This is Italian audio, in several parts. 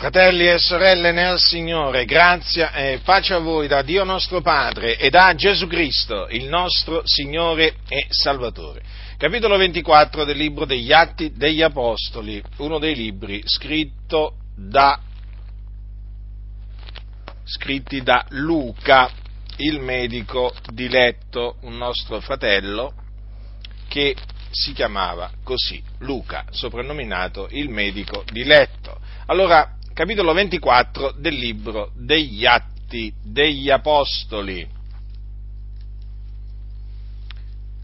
Fratelli e sorelle nel Signore, grazia e pace a voi da Dio nostro Padre e da Gesù Cristo, il nostro Signore e Salvatore. Capitolo 24 del libro degli Atti degli Apostoli, uno dei libri scritto da, scritti da Luca, il medico diletto, un nostro fratello che si chiamava così, Luca, soprannominato il medico diletto. Allora, capitolo 24 del libro degli Atti degli Apostoli.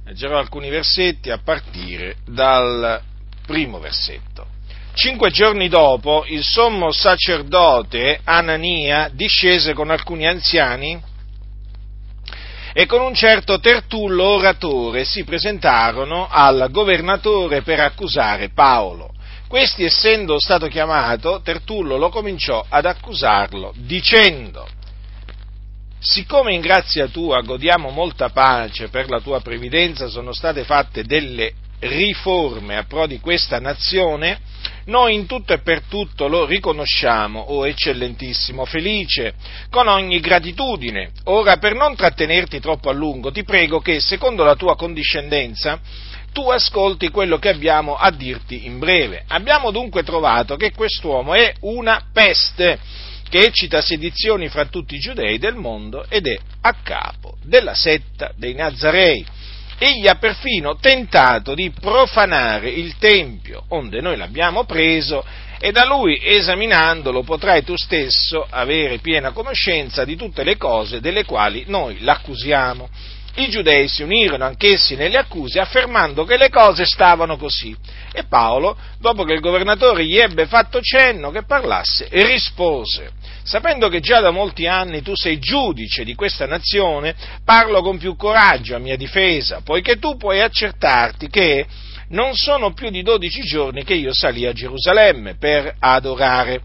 Leggerò alcuni versetti a partire dal primo versetto. Cinque giorni dopo il sommo sacerdote Anania discese con alcuni anziani e con un certo Tertullo oratore si presentarono al governatore per accusare Paolo. Questi, essendo stato chiamato, Tertullo lo cominciò ad accusarlo, dicendo, siccome in grazia tua godiamo molta pace, per la tua previdenza sono state fatte delle riforme a pro di questa nazione, noi in tutto e per tutto lo riconosciamo, o oh eccellentissimo, felice, con ogni gratitudine. Ora, per non trattenerti troppo a lungo, ti prego che, secondo la tua condiscendenza, tu ascolti quello che abbiamo a dirti in breve. Abbiamo dunque trovato che quest'uomo è una peste che eccita sedizioni fra tutti i giudei del mondo ed è a capo della setta dei Nazarei. Egli ha perfino tentato di profanare il Tempio, onde noi l'abbiamo preso, e da lui, esaminandolo, potrai tu stesso avere piena conoscenza di tutte le cose delle quali noi l'accusiamo i giudei si unirono anch'essi nelle accuse affermando che le cose stavano così. E Paolo, dopo che il governatore gli ebbe fatto cenno che parlasse, rispose, sapendo che già da molti anni tu sei giudice di questa nazione, parlo con più coraggio a mia difesa, poiché tu puoi accertarti che non sono più di dodici giorni che io salì a Gerusalemme per adorare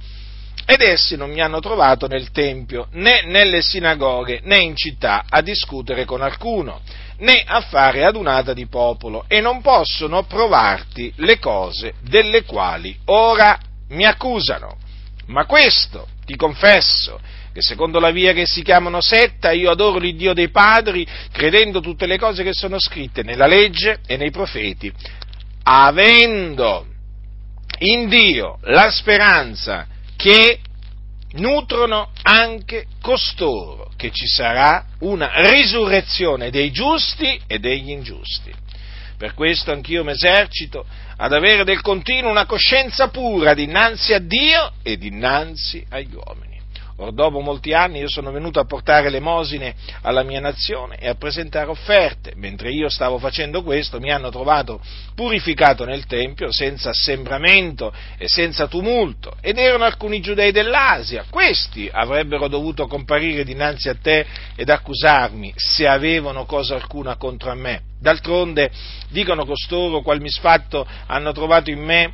ed essi non mi hanno trovato nel Tempio, né nelle sinagoghe, né in città a discutere con alcuno, né a fare adunata di popolo, e non possono provarti le cose delle quali ora mi accusano. Ma questo ti confesso, che secondo la via che si chiamano setta io adoro l'Iddio dei padri, credendo tutte le cose che sono scritte nella legge e nei profeti, avendo in Dio la speranza che nutrono anche costoro, che ci sarà una risurrezione dei giusti e degli ingiusti. Per questo anch'io mi esercito ad avere del continuo una coscienza pura dinanzi a Dio e dinanzi agli uomini. Or dopo molti anni io sono venuto a portare elemosine alla mia nazione e a presentare offerte. Mentre io stavo facendo questo mi hanno trovato purificato nel Tempio senza assembramento e senza tumulto. Ed erano alcuni giudei dell'Asia. Questi avrebbero dovuto comparire dinanzi a te ed accusarmi se avevano cosa alcuna contro me. D'altronde dicono costoro qual misfatto hanno trovato in me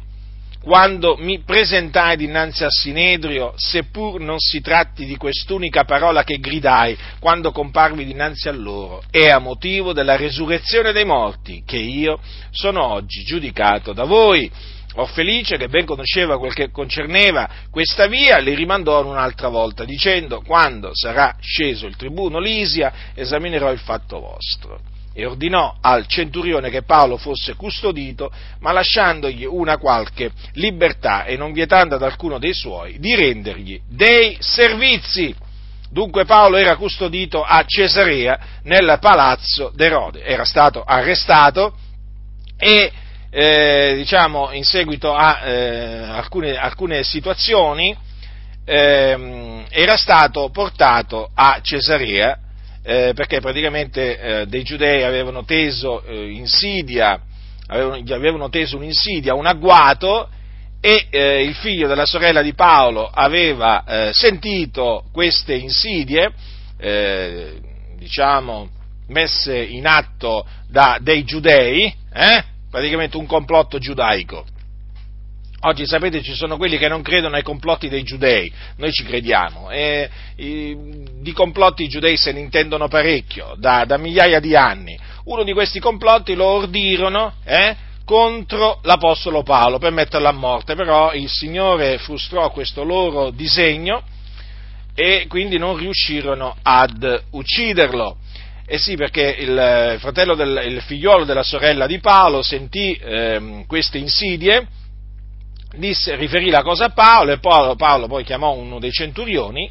quando mi presentai dinanzi al Sinedrio, seppur non si tratti di quest'unica parola che gridai quando comparvi dinanzi a loro, è a motivo della resurrezione dei morti che io sono oggi giudicato da voi. O Felice, che ben conosceva quel che concerneva questa via, li rimandò un'altra volta, dicendo, quando sarà sceso il tribuno Lisia, esaminerò il fatto vostro e ordinò al centurione che Paolo fosse custodito, ma lasciandogli una qualche libertà e non vietando ad alcuno dei suoi di rendergli dei servizi. Dunque Paolo era custodito a Cesarea nel palazzo d'Erode, era stato arrestato e eh, diciamo in seguito a eh, alcune, alcune, situazioni eh, era stato portato a Cesarea eh, perché praticamente eh, dei giudei avevano teso eh, insidia, avevano, gli avevano teso un'insidia, un agguato e eh, il figlio della sorella di Paolo aveva eh, sentito queste insidie, eh, diciamo, messe in atto da dei giudei, praticamente un complotto giudaico Oggi sapete ci sono quelli che non credono ai complotti dei giudei, noi ci crediamo, e, e, di complotti i giudei se ne intendono parecchio, da, da, migliaia di anni. Uno di questi complotti lo ordirono eh, contro l'Apostolo Paolo per metterlo a morte, però il Signore frustrò questo loro disegno e quindi non riuscirono ad ucciderlo. Eh sì, perché il, del, il figliolo della sorella di Paolo sentì eh, queste insidie, disse, riferì la cosa a Paolo e Paolo, Paolo poi chiamò uno dei centurioni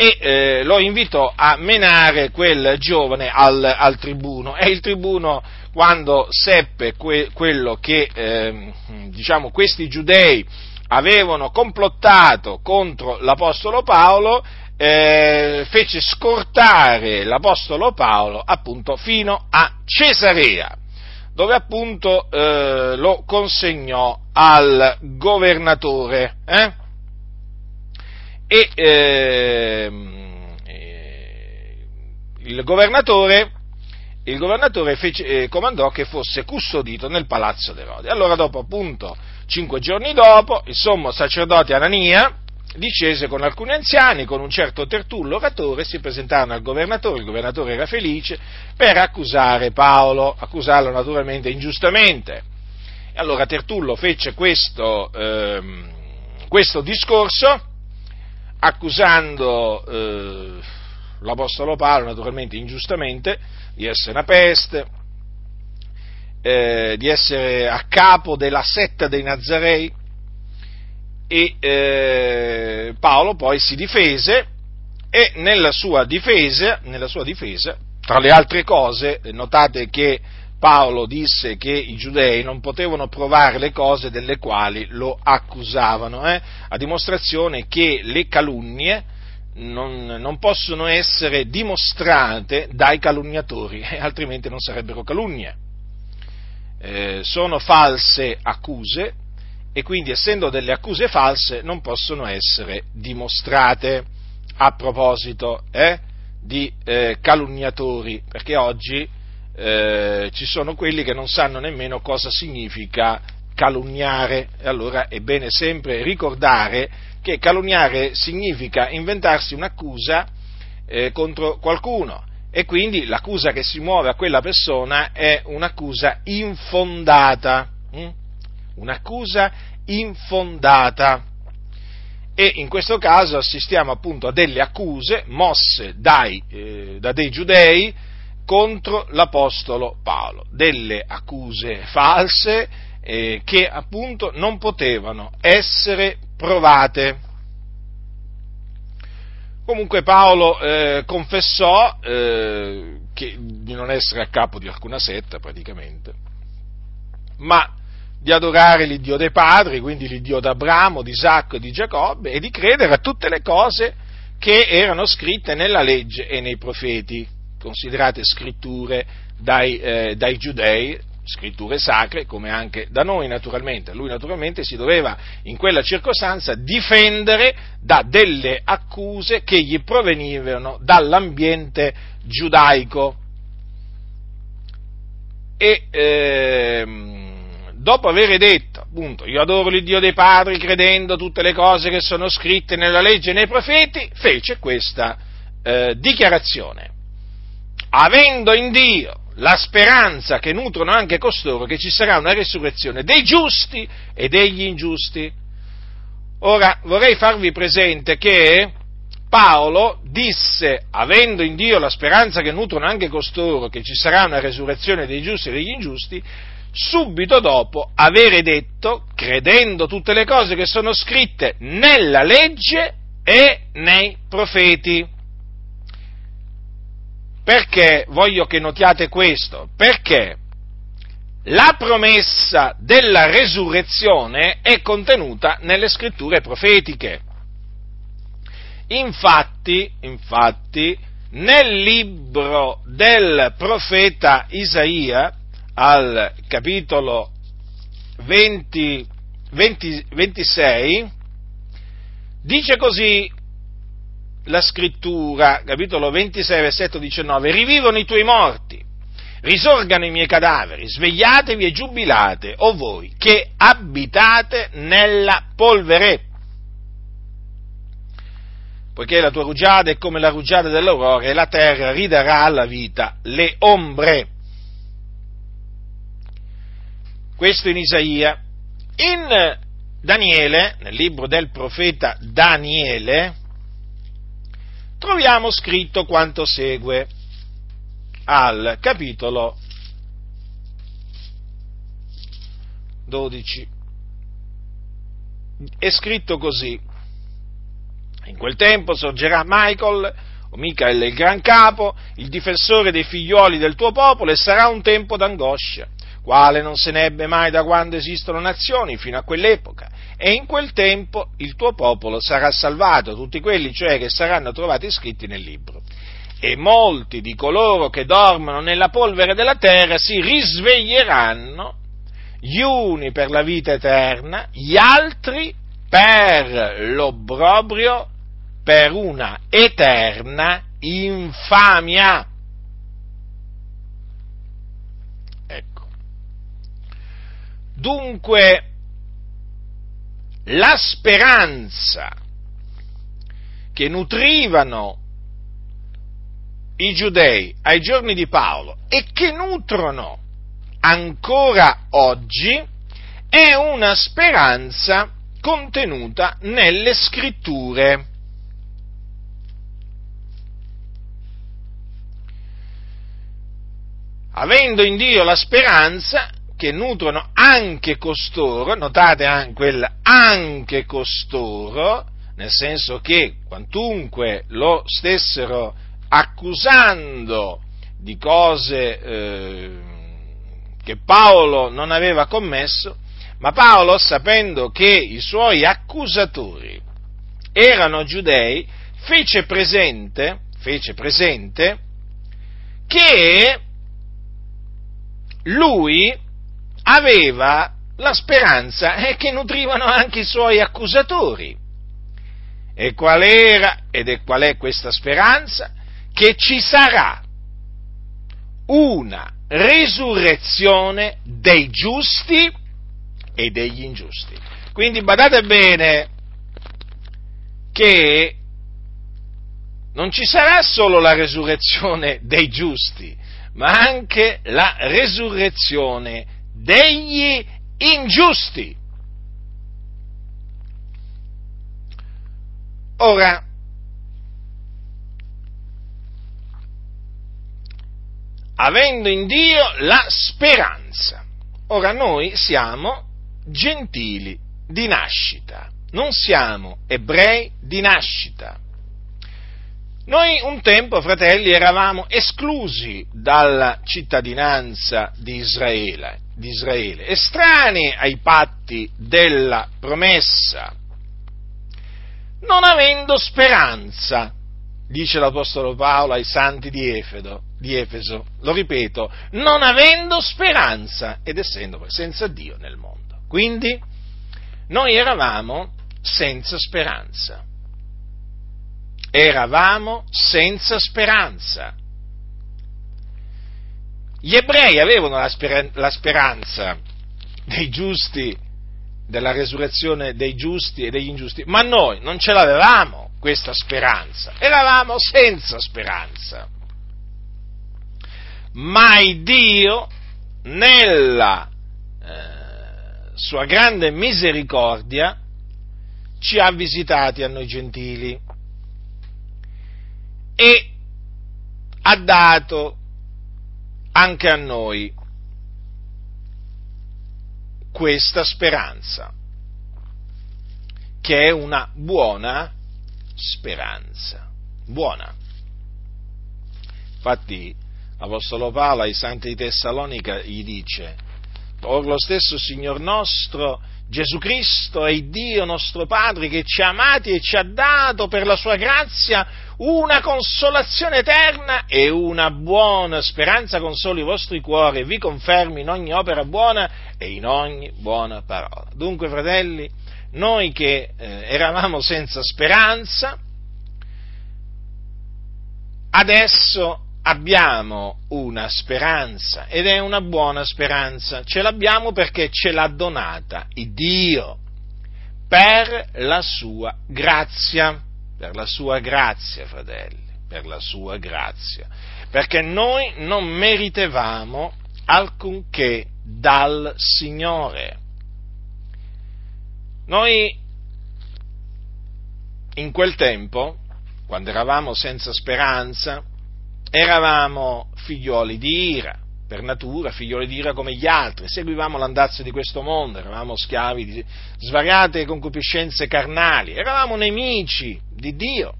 e eh, lo invitò a menare quel giovane al, al, tribuno. E il tribuno quando seppe que, quello che eh, diciamo, questi giudei avevano complottato contro l'Apostolo Paolo eh, fece scortare l'Apostolo Paolo appunto fino a Cesarea, dove appunto eh, lo consegnò al governatore. Eh? E ehm, eh, il governatore, il governatore fece, eh, comandò che fosse custodito nel palazzo d'Erode. Allora, dopo appunto, cinque giorni dopo, il sommo sacerdote Anania, discese con alcuni anziani, con un certo Tertullo oratore, si presentarono al governatore, il governatore era felice, per accusare Paolo, accusarlo naturalmente ingiustamente. Allora Tertullo fece questo, ehm, questo discorso, accusando eh, l'Apostolo Paolo, naturalmente ingiustamente, di essere una peste, eh, di essere a capo della setta dei Nazarei, e eh, Paolo poi si difese e nella sua difesa, nella sua difesa, tra le altre cose, notate che Paolo disse che i giudei non potevano provare le cose delle quali lo accusavano, eh? a dimostrazione che le calunnie non, non possono essere dimostrate dai calunniatori, altrimenti non sarebbero calunnie. Eh, sono false accuse e quindi essendo delle accuse false non possono essere dimostrate a proposito eh, di eh, calunniatori, perché oggi eh, ci sono quelli che non sanno nemmeno cosa significa calunniare e allora è bene sempre ricordare che calunniare significa inventarsi un'accusa eh, contro qualcuno e quindi l'accusa che si muove a quella persona è un'accusa infondata. Hm? Un'accusa infondata. E in questo caso assistiamo appunto a delle accuse mosse dai, eh, da dei giudei contro l'Apostolo Paolo, delle accuse false eh, che appunto non potevano essere provate. Comunque Paolo eh, confessò eh, che, di non essere a capo di alcuna setta praticamente, ma di adorare l'Iddio dei padri, quindi l'Iddio d'Abramo, di Isacco e di Giacobbe, e di credere a tutte le cose che erano scritte nella legge e nei profeti, considerate scritture dai, eh, dai giudei, scritture sacre, come anche da noi naturalmente. Lui naturalmente si doveva in quella circostanza difendere da delle accuse che gli provenivano dall'ambiente giudaico. E, ehm, dopo aver detto, appunto, io adoro il Dio dei padri credendo tutte le cose che sono scritte nella legge e nei profeti, fece questa eh, dichiarazione. Avendo in Dio la speranza che nutrono anche costoro che ci sarà una resurrezione dei giusti e degli ingiusti. Ora vorrei farvi presente che Paolo disse, avendo in Dio la speranza che nutrono anche costoro che ci sarà una resurrezione dei giusti e degli ingiusti, subito dopo avere detto, credendo tutte le cose che sono scritte nella legge e nei profeti. Perché voglio che notiate questo? Perché la promessa della resurrezione è contenuta nelle scritture profetiche. Infatti, infatti, nel libro del profeta Isaia, al capitolo 20, 20, 26, dice così la scrittura, capitolo 26, versetto 19, rivivono i tuoi morti, risorgano i miei cadaveri, svegliatevi e giubilate, o voi che abitate nella polvere. Poiché la tua rugiada è come la rugiada dell'aurora e la terra ridarà alla vita le ombre questo in Isaia. In Daniele, nel libro del profeta Daniele, troviamo scritto quanto segue al capitolo 12. È scritto così. In quel tempo sorgerà Michael, o Michael il gran capo, il difensore dei figlioli del tuo popolo, e sarà un tempo d'angoscia quale non se ne ebbe mai da quando esistono nazioni fino a quell'epoca, e in quel tempo il tuo popolo sarà salvato, tutti quelli cioè che saranno trovati scritti nel libro. E molti di coloro che dormono nella polvere della terra si risveglieranno, gli uni per la vita eterna, gli altri per l'obbrobrio, per una eterna infamia. Dunque, la speranza che nutrivano i giudei ai giorni di Paolo e che nutrono ancora oggi è una speranza contenuta nelle scritture. Avendo in Dio la speranza, che nutrono anche costoro, notate anche quel anche costoro, nel senso che quantunque lo stessero accusando di cose eh, che Paolo non aveva commesso, ma Paolo, sapendo che i suoi accusatori erano giudei, fece presente, fece presente che lui aveva la speranza e che nutrivano anche i suoi accusatori. E qual era ed è qual è questa speranza? Che ci sarà una risurrezione dei giusti e degli ingiusti. Quindi badate bene che non ci sarà solo la resurrezione dei giusti, ma anche la resurrezione degli ingiusti. Ora, avendo in Dio la speranza, ora noi siamo gentili di nascita, non siamo ebrei di nascita. Noi un tempo, fratelli, eravamo esclusi dalla cittadinanza di Israele, di Israele, estranei ai patti della promessa, non avendo speranza, dice l'Apostolo Paolo ai santi di, Efedo, di Efeso, lo ripeto, non avendo speranza ed essendo senza Dio nel mondo. Quindi noi eravamo senza speranza. Eravamo senza speranza. Gli ebrei avevano la, speran- la speranza dei giusti, della resurrezione dei giusti e degli ingiusti, ma noi non ce l'avevamo questa speranza, eravamo senza speranza. Ma Dio, nella eh, sua grande misericordia, ci ha visitati a noi gentili e ha dato anche a noi questa speranza, che è una buona speranza. Buona. Infatti, l'Apostolo Paolo ai Santi di Tessalonica gli dice, Or lo stesso Signor nostro Gesù Cristo è Dio nostro Padre che ci ha amati e ci ha dato per la sua grazia una consolazione eterna e una buona speranza consoli i vostri cuori e vi confermi in ogni opera buona e in ogni buona parola. Dunque, fratelli, noi che eh, eravamo senza speranza, adesso abbiamo una speranza ed è una buona speranza. Ce l'abbiamo perché ce l'ha donata il Dio per la sua grazia, per la sua grazia, fratelli, per la sua grazia, perché noi non meritevamo alcunché dal Signore. Noi in quel tempo, quando eravamo senza speranza, eravamo figlioli di ira, per natura figlioli di ira come gli altri, seguivamo l'andazzo di questo mondo, eravamo schiavi di svariate concupiscenze carnali, eravamo nemici di Dio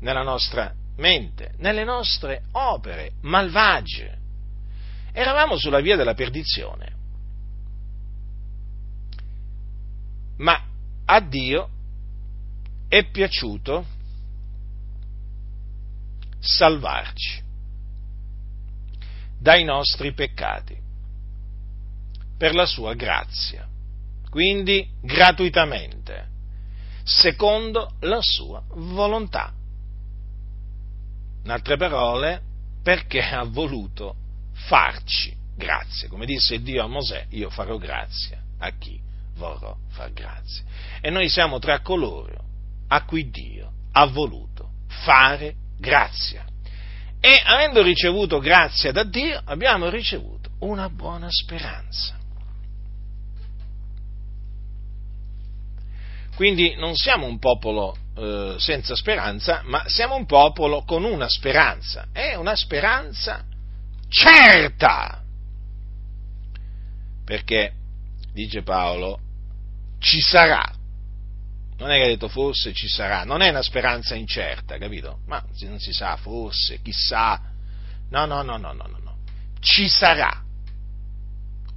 nella nostra mente, nelle nostre opere malvagie. Eravamo sulla via della perdizione. Ma a Dio è piaciuto salvarci dai nostri peccati per la sua grazia, quindi gratuitamente, secondo la sua volontà. In altre parole, perché ha voluto farci grazia. Come disse Dio a Mosè, io farò grazia a chi vorrò far grazia. E noi siamo tra coloro a cui Dio ha voluto fare grazia. E avendo ricevuto grazia da Dio, abbiamo ricevuto una buona speranza. Quindi non siamo un popolo eh, senza speranza, ma siamo un popolo con una speranza. È una speranza certa. Perché, dice Paolo, ci sarà. Non è che ha detto forse ci sarà, non è una speranza incerta, capito? Ma non si sa, forse, chissà. No, no, no, no, no, no. Ci sarà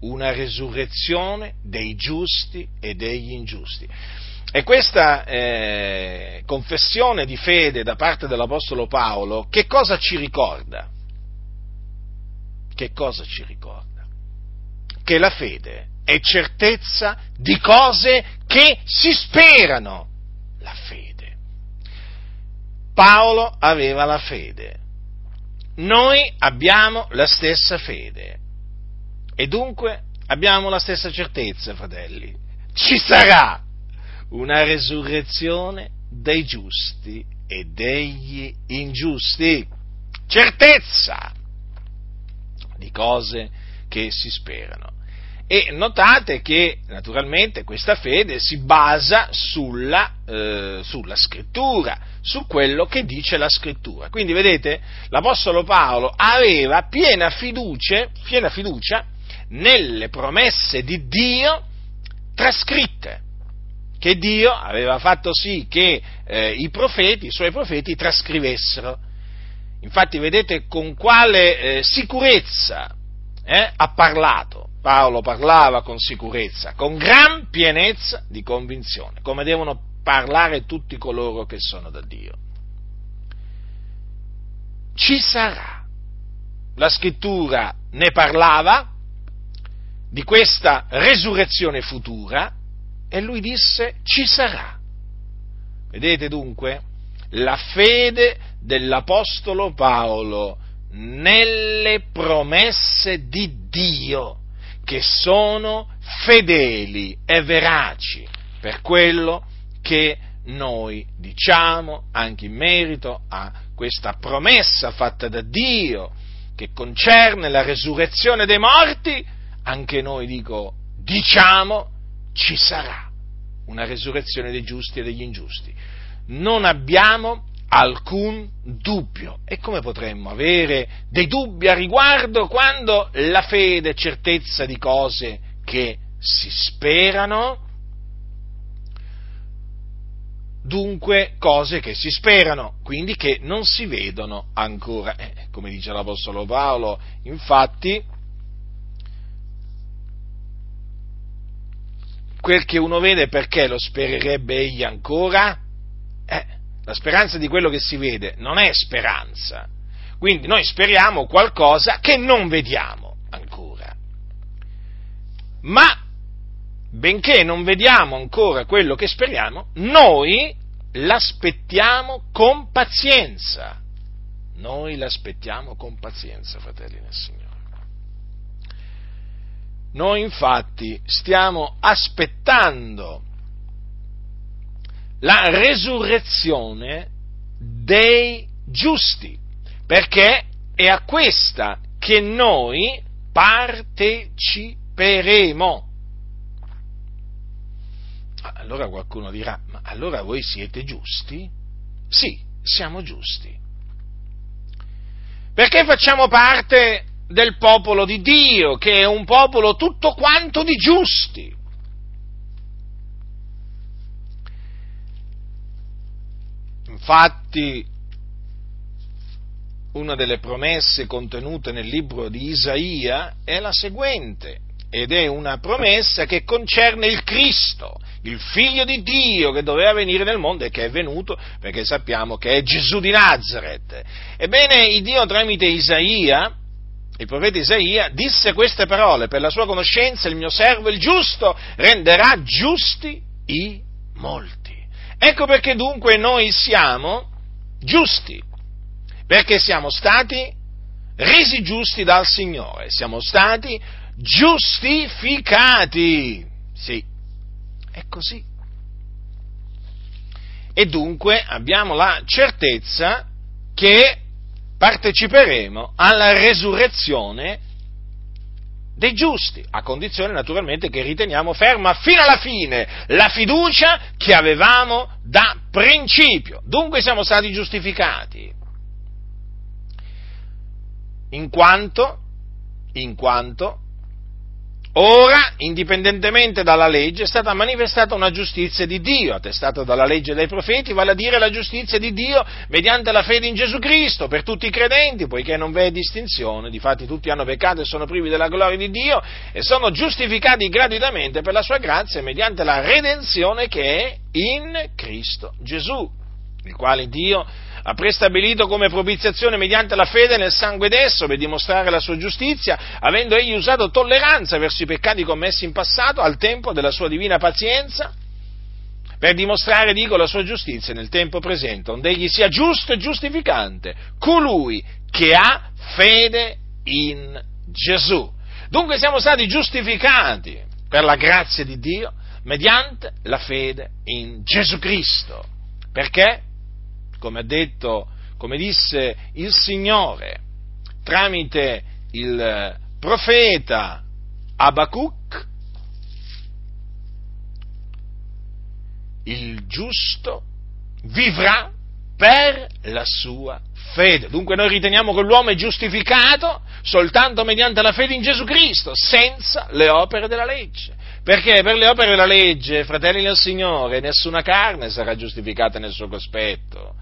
una resurrezione dei giusti e degli ingiusti. E questa eh, confessione di fede da parte dell'Apostolo Paolo, che cosa ci ricorda? Che cosa ci ricorda? Che la fede è certezza di cose che si sperano. La fede. Paolo aveva la fede. Noi abbiamo la stessa fede. E dunque abbiamo la stessa certezza, fratelli. Ci sarà una resurrezione dei giusti e degli ingiusti. Certezza di cose che si sperano. E notate che naturalmente questa fede si basa sulla, eh, sulla, scrittura, su quello che dice la scrittura. Quindi vedete, l'Apostolo Paolo aveva piena fiducia, piena fiducia nelle promesse di Dio trascritte, che Dio aveva fatto sì che eh, i profeti, i suoi profeti, trascrivessero. Infatti vedete con quale eh, sicurezza eh, ha parlato Paolo parlava con sicurezza, con gran pienezza di convinzione, come devono parlare tutti coloro che sono da Dio. Ci sarà. La scrittura ne parlava di questa resurrezione futura e lui disse ci sarà. Vedete dunque? La fede dell'Apostolo Paolo nelle promesse di Dio che sono fedeli e veraci per quello che noi diciamo anche in merito a questa promessa fatta da Dio che concerne la resurrezione dei morti, anche noi dico, diciamo ci sarà una resurrezione dei giusti e degli ingiusti. Non abbiamo alcun dubbio. E come potremmo avere dei dubbi a riguardo quando la fede è certezza di cose che si sperano? Dunque cose che si sperano, quindi che non si vedono ancora. Eh, come dice l'Apostolo Paolo, infatti, quel che uno vede perché lo spererebbe egli ancora? Eh, la speranza di quello che si vede non è speranza. Quindi noi speriamo qualcosa che non vediamo ancora. Ma, benché non vediamo ancora quello che speriamo, noi l'aspettiamo con pazienza. Noi l'aspettiamo con pazienza, fratelli nel Signore. Noi infatti stiamo aspettando la resurrezione dei giusti, perché è a questa che noi partecipiamo. saperemo. Allora qualcuno dirà, ma allora voi siete giusti? Sì, siamo giusti. Perché facciamo parte del popolo di Dio, che è un popolo tutto quanto di giusti. Infatti, una delle promesse contenute nel libro di Isaia è la seguente, ed è una promessa che concerne il Cristo, il figlio di Dio che doveva venire nel mondo e che è venuto perché sappiamo che è Gesù di Nazareth. Ebbene, il Dio tramite Isaia, il profeta Isaia, disse queste parole, per la sua conoscenza il mio servo, il giusto, renderà giusti i molti. Ecco perché dunque noi siamo giusti, perché siamo stati resi giusti dal Signore, siamo stati giustificati. Sì, è così. E dunque abbiamo la certezza che parteciperemo alla resurrezione dei giusti, a condizione naturalmente che riteniamo ferma fino alla fine la fiducia che avevamo da principio. Dunque siamo stati giustificati. In quanto, in quanto Ora, indipendentemente dalla legge, è stata manifestata una giustizia di Dio, attestata dalla legge dei profeti, vale a dire la giustizia di Dio mediante la fede in Gesù Cristo per tutti i credenti, poiché non v'è distinzione, difatti tutti hanno peccato e sono privi della gloria di Dio e sono giustificati gratuitamente per la sua grazia mediante la redenzione che è in Cristo Gesù, il quale Dio ha prestabilito come propiziazione mediante la fede nel sangue d'esso per dimostrare la sua giustizia, avendo egli usato tolleranza verso i peccati commessi in passato al tempo della sua divina pazienza, per dimostrare, dico, la sua giustizia nel tempo presente, onde egli sia giusto e giustificante, colui che ha fede in Gesù. Dunque siamo stati giustificati per la grazia di Dio mediante la fede in Gesù Cristo. Perché? Come ha detto, come disse il Signore tramite il profeta Abacuc, il giusto vivrà per la sua fede. Dunque noi riteniamo che l'uomo è giustificato soltanto mediante la fede in Gesù Cristo, senza le opere della legge. Perché per le opere della legge, fratelli del Signore, nessuna carne sarà giustificata nel suo cospetto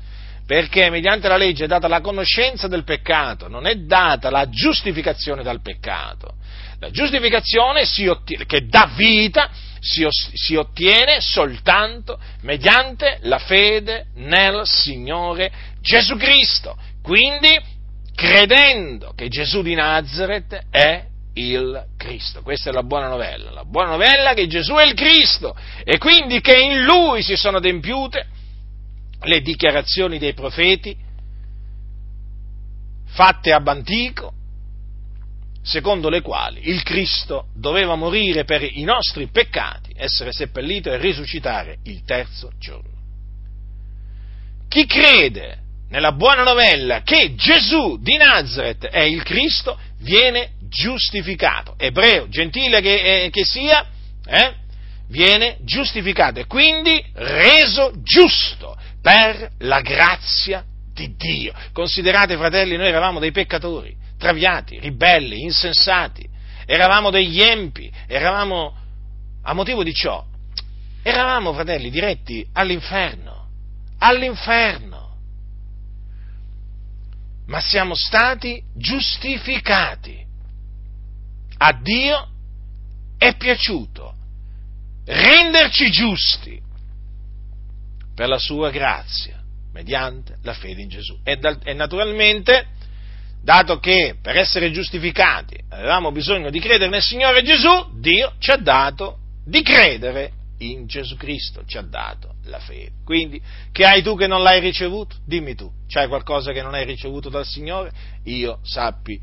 perché mediante la legge è data la conoscenza del peccato, non è data la giustificazione dal peccato. La giustificazione ottiene, che dà vita si, si ottiene soltanto mediante la fede nel Signore Gesù Cristo. Quindi credendo che Gesù di Nazareth è il Cristo. Questa è la buona novella. La buona novella che Gesù è il Cristo e quindi che in Lui si sono adempiute le dichiarazioni dei profeti fatte ab antico, secondo le quali il Cristo doveva morire per i nostri peccati, essere seppellito e risuscitare il terzo giorno. Chi crede nella buona novella che Gesù di Nazareth è il Cristo viene giustificato, ebreo, gentile che, eh, che sia, eh, viene giustificato e quindi reso giusto per la grazia di Dio. Considerate, fratelli, noi eravamo dei peccatori, traviati, ribelli, insensati, eravamo degli empi, eravamo, a motivo di ciò, eravamo, fratelli, diretti all'inferno, all'inferno. Ma siamo stati giustificati. A Dio è piaciuto renderci giusti per la sua grazia, mediante la fede in Gesù. E, da, e naturalmente, dato che per essere giustificati avevamo bisogno di credere nel Signore Gesù, Dio ci ha dato di credere in Gesù Cristo, ci ha dato la fede. Quindi, che hai tu che non l'hai ricevuto? Dimmi tu, c'hai qualcosa che non hai ricevuto dal Signore? Io sappi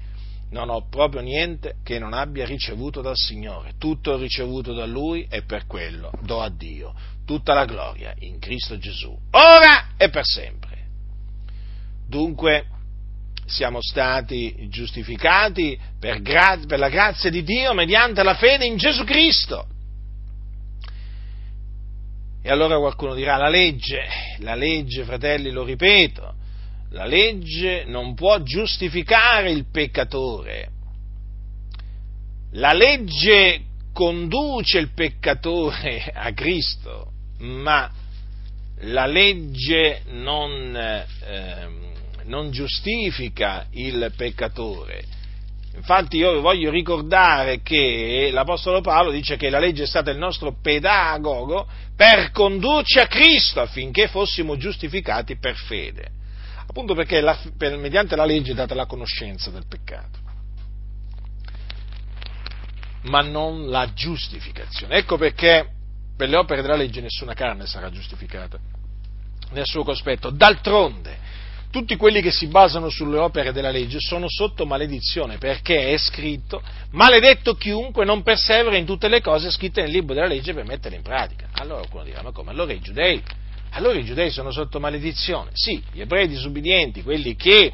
non ho proprio niente che non abbia ricevuto dal Signore, tutto ho ricevuto da Lui e per quello do a Dio tutta la gloria in Cristo Gesù, ora e per sempre. Dunque, siamo stati giustificati per, gra- per la grazia di Dio mediante la fede in Gesù Cristo. E allora qualcuno dirà la legge, la legge, fratelli, lo ripeto, la legge non può giustificare il peccatore. La legge conduce il peccatore a Cristo, ma la legge non, eh, non giustifica il peccatore. Infatti io voglio ricordare che l'Apostolo Paolo dice che la legge è stata il nostro pedagogo per condurci a Cristo affinché fossimo giustificati per fede. Appunto perché la, per, mediante la legge è data la conoscenza del peccato, ma non la giustificazione. Ecco perché per le opere della legge nessuna carne sarà giustificata nel suo cospetto. D'altronde, tutti quelli che si basano sulle opere della legge sono sotto maledizione, perché è scritto, maledetto chiunque non persevera in tutte le cose scritte nel libro della legge per metterle in pratica. Allora qualcuno dirà, ma come? Allora i giudei, allora i giudei sono sotto maledizione. Sì, gli ebrei disubbidienti, quelli che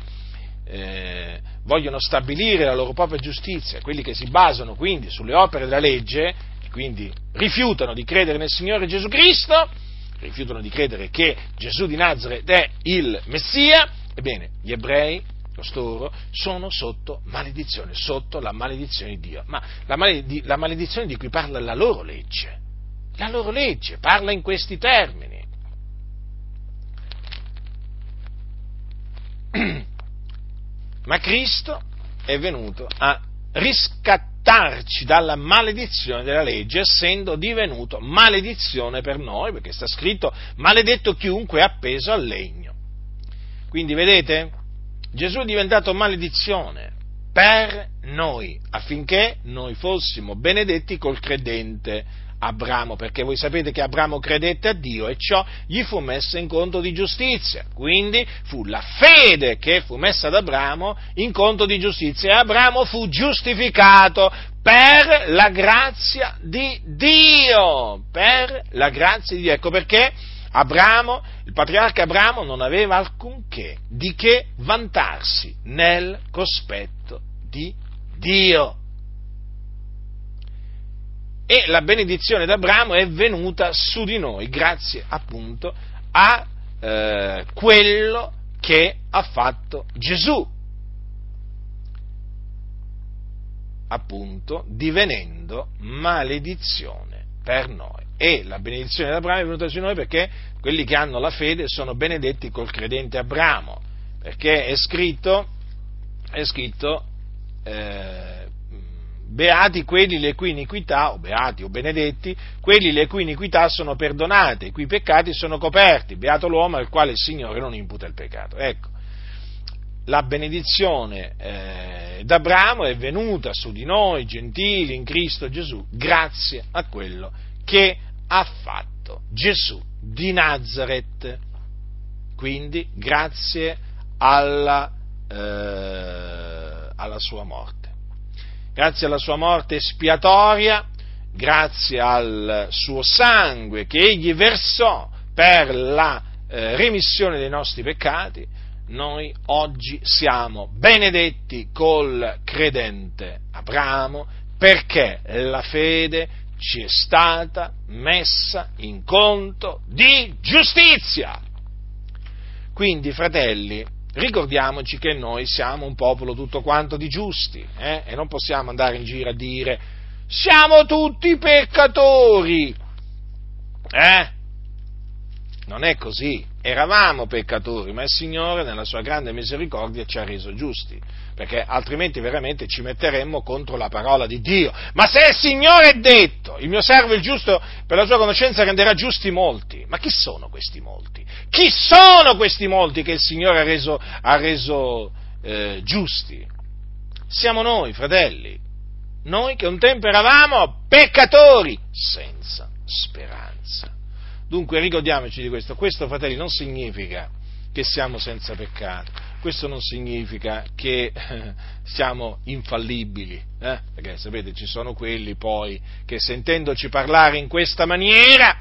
eh, vogliono stabilire la loro propria giustizia, quelli che si basano quindi sulle opere della legge, quindi rifiutano di credere nel Signore Gesù Cristo, rifiutano di credere che Gesù di Nazareth è il Messia, ebbene, gli ebrei, costoro, sono sotto maledizione, sotto la maledizione di Dio. Ma la, maled- la maledizione di cui parla la loro legge, la loro legge parla in questi termini. Ma Cristo è venuto a riscattare libertarci dalla maledizione della legge, essendo divenuto maledizione per noi, perché sta scritto maledetto chiunque è appeso al legno. Quindi vedete, Gesù è diventato maledizione per noi, affinché noi fossimo benedetti col credente Abramo, perché voi sapete che Abramo credette a Dio e ciò gli fu messo in conto di giustizia. Quindi fu la fede che fu messa ad Abramo in conto di giustizia e Abramo fu giustificato per la grazia di Dio. Per la grazia di Dio. Ecco perché Abramo, il patriarca Abramo non aveva alcunché di che vantarsi nel cospetto di Dio e la benedizione d'Abramo è venuta su di noi grazie appunto a eh, quello che ha fatto Gesù, appunto divenendo maledizione per noi. E la benedizione d'Abramo è venuta su di noi perché quelli che hanno la fede sono benedetti col credente Abramo, perché è scritto, è scritto eh, beati quelli le cui iniquità, o beati o benedetti, quelli le cui iniquità sono perdonate, i cui peccati sono coperti, beato l'uomo al quale il Signore non imputa il peccato. Ecco, la benedizione eh, d'Abramo è venuta su di noi, gentili, in Cristo Gesù, grazie a quello che ha fatto Gesù di Nazareth. Quindi grazie alla, eh, alla sua morte grazie alla sua morte espiatoria, grazie al suo sangue che egli versò per la eh, remissione dei nostri peccati, noi oggi siamo benedetti col credente Abramo perché la fede ci è stata messa in conto di giustizia. Quindi, fratelli, ricordiamoci che noi siamo un popolo tutto quanto di giusti eh? e non possiamo andare in giro a dire siamo tutti peccatori. Eh? Non è così. Eravamo peccatori, ma il Signore nella sua grande misericordia ci ha reso giusti, perché altrimenti veramente ci metteremmo contro la parola di Dio. Ma se il Signore è detto, il mio servo il giusto per la sua conoscenza renderà giusti molti, ma chi sono questi molti? Chi sono questi molti che il Signore ha reso, ha reso eh, giusti? Siamo noi, fratelli, noi che un tempo eravamo peccatori senza speranza. Dunque ricordiamoci di questo, questo fratelli non significa che siamo senza peccato, questo non significa che eh, siamo infallibili, eh? perché sapete ci sono quelli poi che sentendoci parlare in questa maniera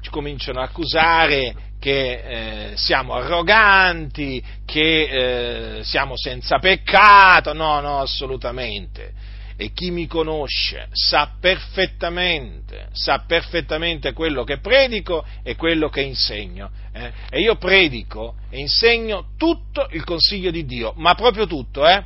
ci cominciano a accusare che eh, siamo arroganti, che eh, siamo senza peccato, no, no, assolutamente. E chi mi conosce sa perfettamente, sa perfettamente quello che predico e quello che insegno. Eh? E io predico e insegno tutto il consiglio di Dio, ma proprio tutto, eh?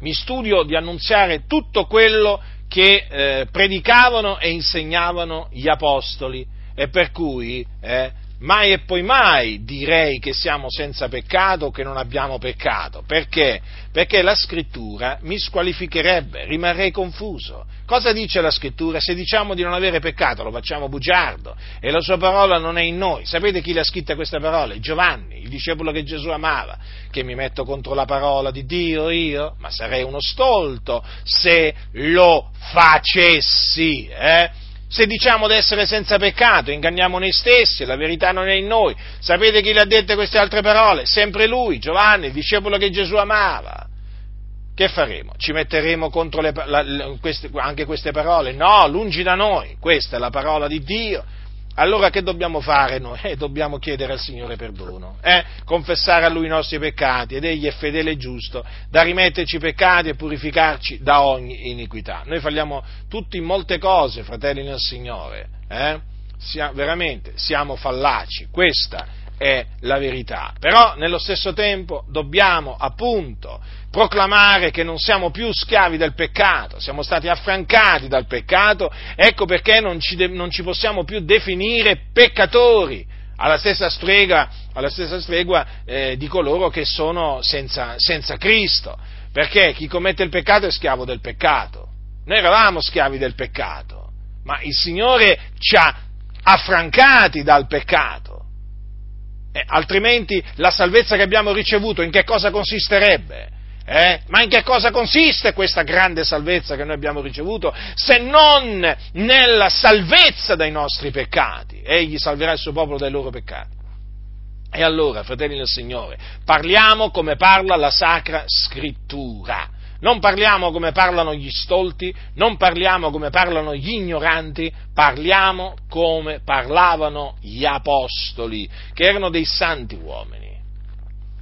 Mi studio di annunziare tutto quello che eh, predicavano e insegnavano gli apostoli e per cui eh, mai e poi mai direi che siamo senza peccato o che non abbiamo peccato. Perché? Perché la scrittura mi squalificherebbe, rimarrei confuso. Cosa dice la scrittura? Se diciamo di non avere peccato lo facciamo bugiardo e la sua parola non è in noi. Sapete chi le ha scritte queste parole? Giovanni, il discepolo che Gesù amava. Che mi metto contro la parola di Dio io? Ma sarei uno stolto se lo facessi, eh? Se diciamo di essere senza peccato, inganniamo noi stessi, la verità non è in noi. Sapete chi le ha dette queste altre parole? Sempre lui, Giovanni, il discepolo che Gesù amava. Che faremo? Ci metteremo contro le, la, queste, anche queste parole? No, lungi da noi. Questa è la parola di Dio allora che dobbiamo fare noi? Eh, dobbiamo chiedere al Signore perdono, eh? confessare a Lui i nostri peccati ed Egli è fedele e giusto da rimetterci i peccati e purificarci da ogni iniquità. Noi falliamo tutti in molte cose, fratelli nel Signore, eh? Sia, veramente siamo fallaci, questa è la verità. Però nello stesso tempo dobbiamo appunto proclamare che non siamo più schiavi del peccato, siamo stati affrancati dal peccato, ecco perché non ci, de- non ci possiamo più definire peccatori, alla stessa stregua, alla stessa stregua eh, di coloro che sono senza, senza Cristo, perché chi commette il peccato è schiavo del peccato. Noi eravamo schiavi del peccato, ma il Signore ci ha affrancati dal peccato eh, altrimenti la salvezza che abbiamo ricevuto in che cosa consisterebbe? Eh? Ma in che cosa consiste questa grande salvezza che noi abbiamo ricevuto se non nella salvezza dai nostri peccati? Egli salverà il suo popolo dai loro peccati. E allora, fratelli del Signore, parliamo come parla la Sacra Scrittura non parliamo come parlano gli stolti, non parliamo come parlano gli ignoranti, parliamo come parlavano gli apostoli, che erano dei santi uomini,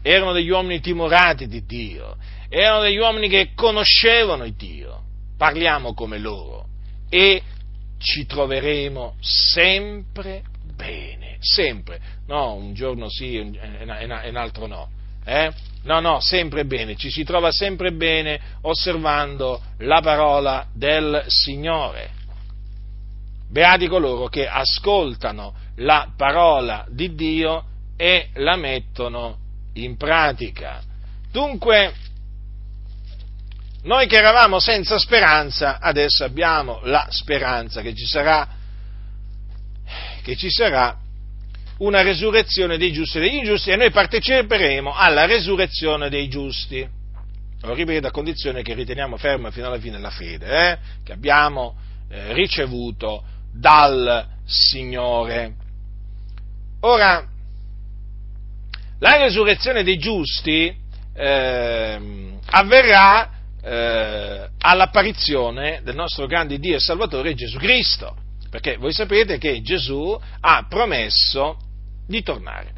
erano degli uomini timorati di Dio, erano degli uomini che conoscevano Dio. Parliamo come loro e ci troveremo sempre bene, sempre, no, un giorno sì e un altro no. Eh? No, no, sempre bene, ci si trova sempre bene osservando la parola del Signore. Beati coloro che ascoltano la parola di Dio e la mettono in pratica. Dunque, noi che eravamo senza speranza, adesso abbiamo la speranza che ci sarà, che ci sarà una resurrezione dei giusti e degli ingiusti e noi parteciperemo alla resurrezione dei giusti. Lo ripeto a condizione che riteniamo ferma fino alla fine la fede eh, che abbiamo eh, ricevuto dal Signore. Ora, la resurrezione dei giusti eh, avverrà eh, all'apparizione del nostro grande Dio e Salvatore Gesù Cristo perché voi sapete che Gesù ha promesso di tornare.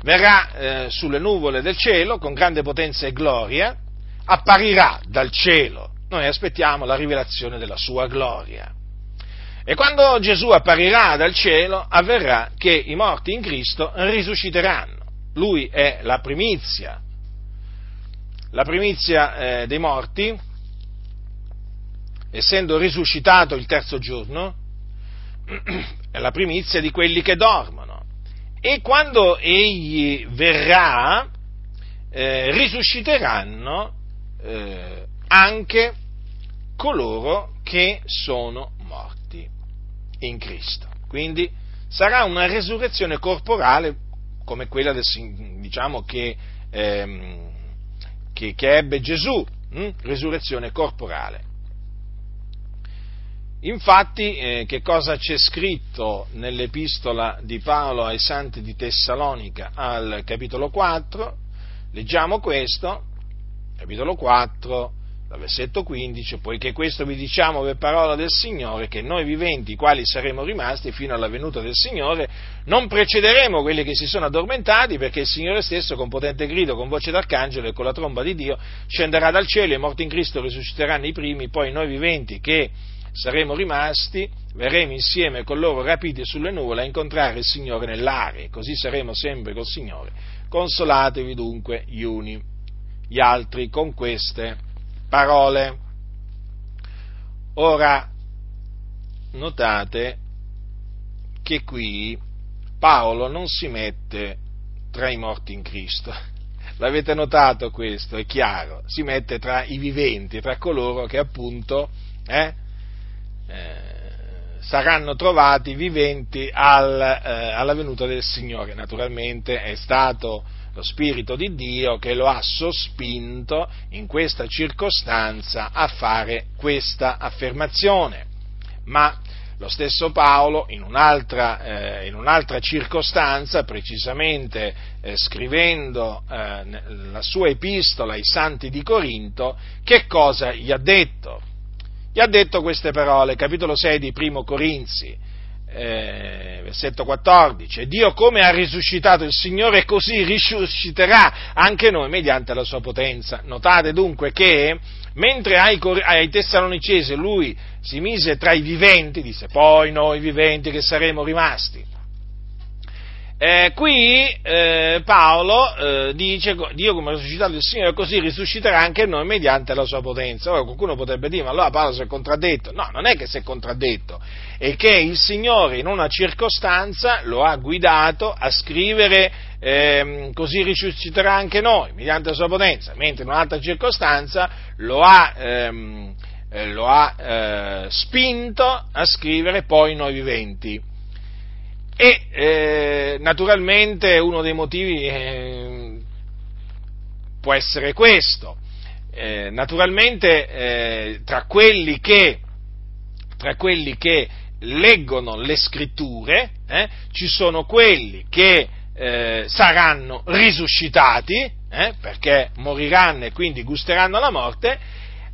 Verrà eh, sulle nuvole del cielo con grande potenza e gloria, apparirà dal cielo. Noi aspettiamo la rivelazione della sua gloria. E quando Gesù apparirà dal cielo, avverrà che i morti in Cristo risusciteranno. Lui è la primizia, la primizia eh, dei morti, essendo risuscitato il terzo giorno, è la primizia di quelli che dormono e quando egli verrà eh, risusciteranno eh, anche coloro che sono in Cristo. Quindi sarà una resurrezione corporale come quella del, diciamo, che, ehm, che, che, ebbe Gesù, hm? resurrezione corporale. Infatti, eh, che cosa c'è scritto nell'epistola di Paolo ai Santi di Tessalonica al capitolo 4? Leggiamo questo, capitolo 4, dal versetto 15, poiché questo vi diciamo per parola del Signore, che noi viventi, quali saremo rimasti fino alla venuta del Signore, non precederemo quelli che si sono addormentati, perché il Signore stesso, con potente grido, con voce d'arcangelo e con la tromba di Dio, scenderà dal cielo e i morti in Cristo risusciteranno i primi, poi noi viventi che saremo rimasti, verremo insieme con loro rapiti sulle nuvole a incontrare il Signore nell'aria, così saremo sempre col Signore. Consolatevi dunque gli uni gli altri con queste parole. Ora, notate che qui Paolo non si mette tra i morti in Cristo. L'avete notato questo? È chiaro, si mette tra i viventi, tra coloro che appunto eh, eh, saranno trovati viventi al, eh, alla venuta del Signore. Naturalmente è stato lo Spirito di Dio che lo ha sospinto in questa circostanza a fare questa affermazione. Ma lo stesso Paolo, in un'altra, eh, in un'altra circostanza, precisamente eh, scrivendo eh, la sua epistola ai santi di Corinto, che cosa gli ha detto? Gli ha detto queste parole, capitolo 6 di Primo Corinzi, eh, versetto 14, Dio come ha risuscitato il Signore così risusciterà anche noi mediante la sua potenza. Notate dunque che mentre ai, ai Tessalonicesi lui si mise tra i viventi, disse poi noi viventi che saremo rimasti, eh, qui eh, Paolo eh, dice Dio come ha risuscitato il Signore così risusciterà anche noi mediante la sua potenza. Ora qualcuno potrebbe dire ma allora Paolo si è contraddetto. No, non è che si è contraddetto, è che il Signore in una circostanza lo ha guidato a scrivere ehm, così risusciterà anche noi mediante la sua potenza, mentre in un'altra circostanza lo ha, ehm, eh, lo ha eh, spinto a scrivere poi noi viventi. E eh, naturalmente uno dei motivi eh, può essere questo. Eh, naturalmente eh, tra quelli, che, tra, quelli che, leggono le scritture eh, ci sono quelli che eh, saranno risuscitati perché moriranno e quindi gusteranno la morte,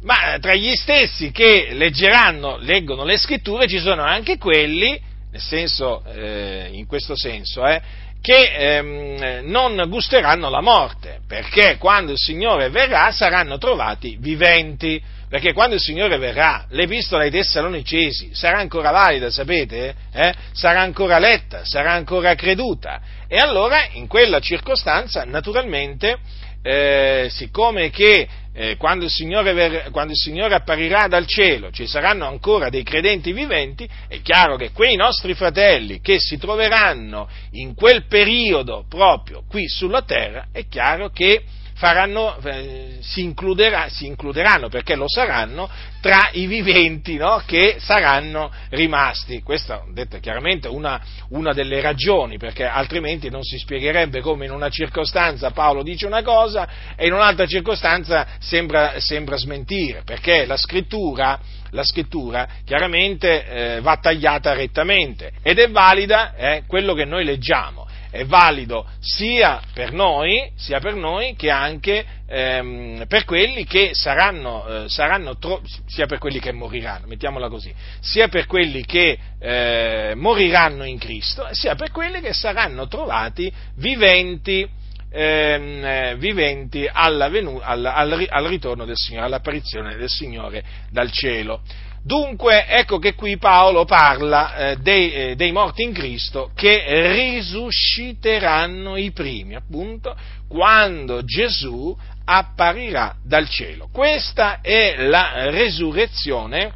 ma tra gli stessi che leggeranno, leggono le scritture ci sono anche quelli nel senso, eh, in questo senso, eh, che ehm, non gusteranno la morte, perché quando il Signore verrà saranno trovati viventi, perché quando il Signore verrà, l'epistola ai Tessalonicesi sarà ancora valida, sapete? Eh? Sarà ancora letta, sarà ancora creduta, e allora in quella circostanza, naturalmente, eh, siccome che eh, quando, il ver- quando, il Signore apparirà dal cielo ci saranno ancora dei credenti viventi, è chiaro che quei nostri fratelli che si troveranno in quel periodo proprio qui sulla terra, è chiaro che faranno, eh, si, includerà, si, includeranno, perché lo saranno, tra i viventi no, che saranno rimasti. Questa è chiaramente una, una, delle ragioni, perché altrimenti non si spiegherebbe come in una circostanza Paolo dice una cosa e in un'altra circostanza sembra, sembra smentire, perché la scrittura, la scrittura chiaramente eh, va tagliata rettamente ed è valida eh, quello che noi leggiamo è valido sia per noi, sia per noi che anche ehm, per quelli che saranno, eh, saranno tro- sia per quelli che moriranno, mettiamola così, sia per quelli che eh, moriranno in Cristo, sia per quelli che saranno trovati viventi, ehm, eh, viventi venu- al, al, al ritorno del Signore, all'apparizione del Signore dal cielo. Dunque, ecco che qui Paolo parla eh, dei, eh, dei, morti in Cristo che risusciteranno i primi, appunto, quando Gesù apparirà dal cielo. Questa è la resurrezione,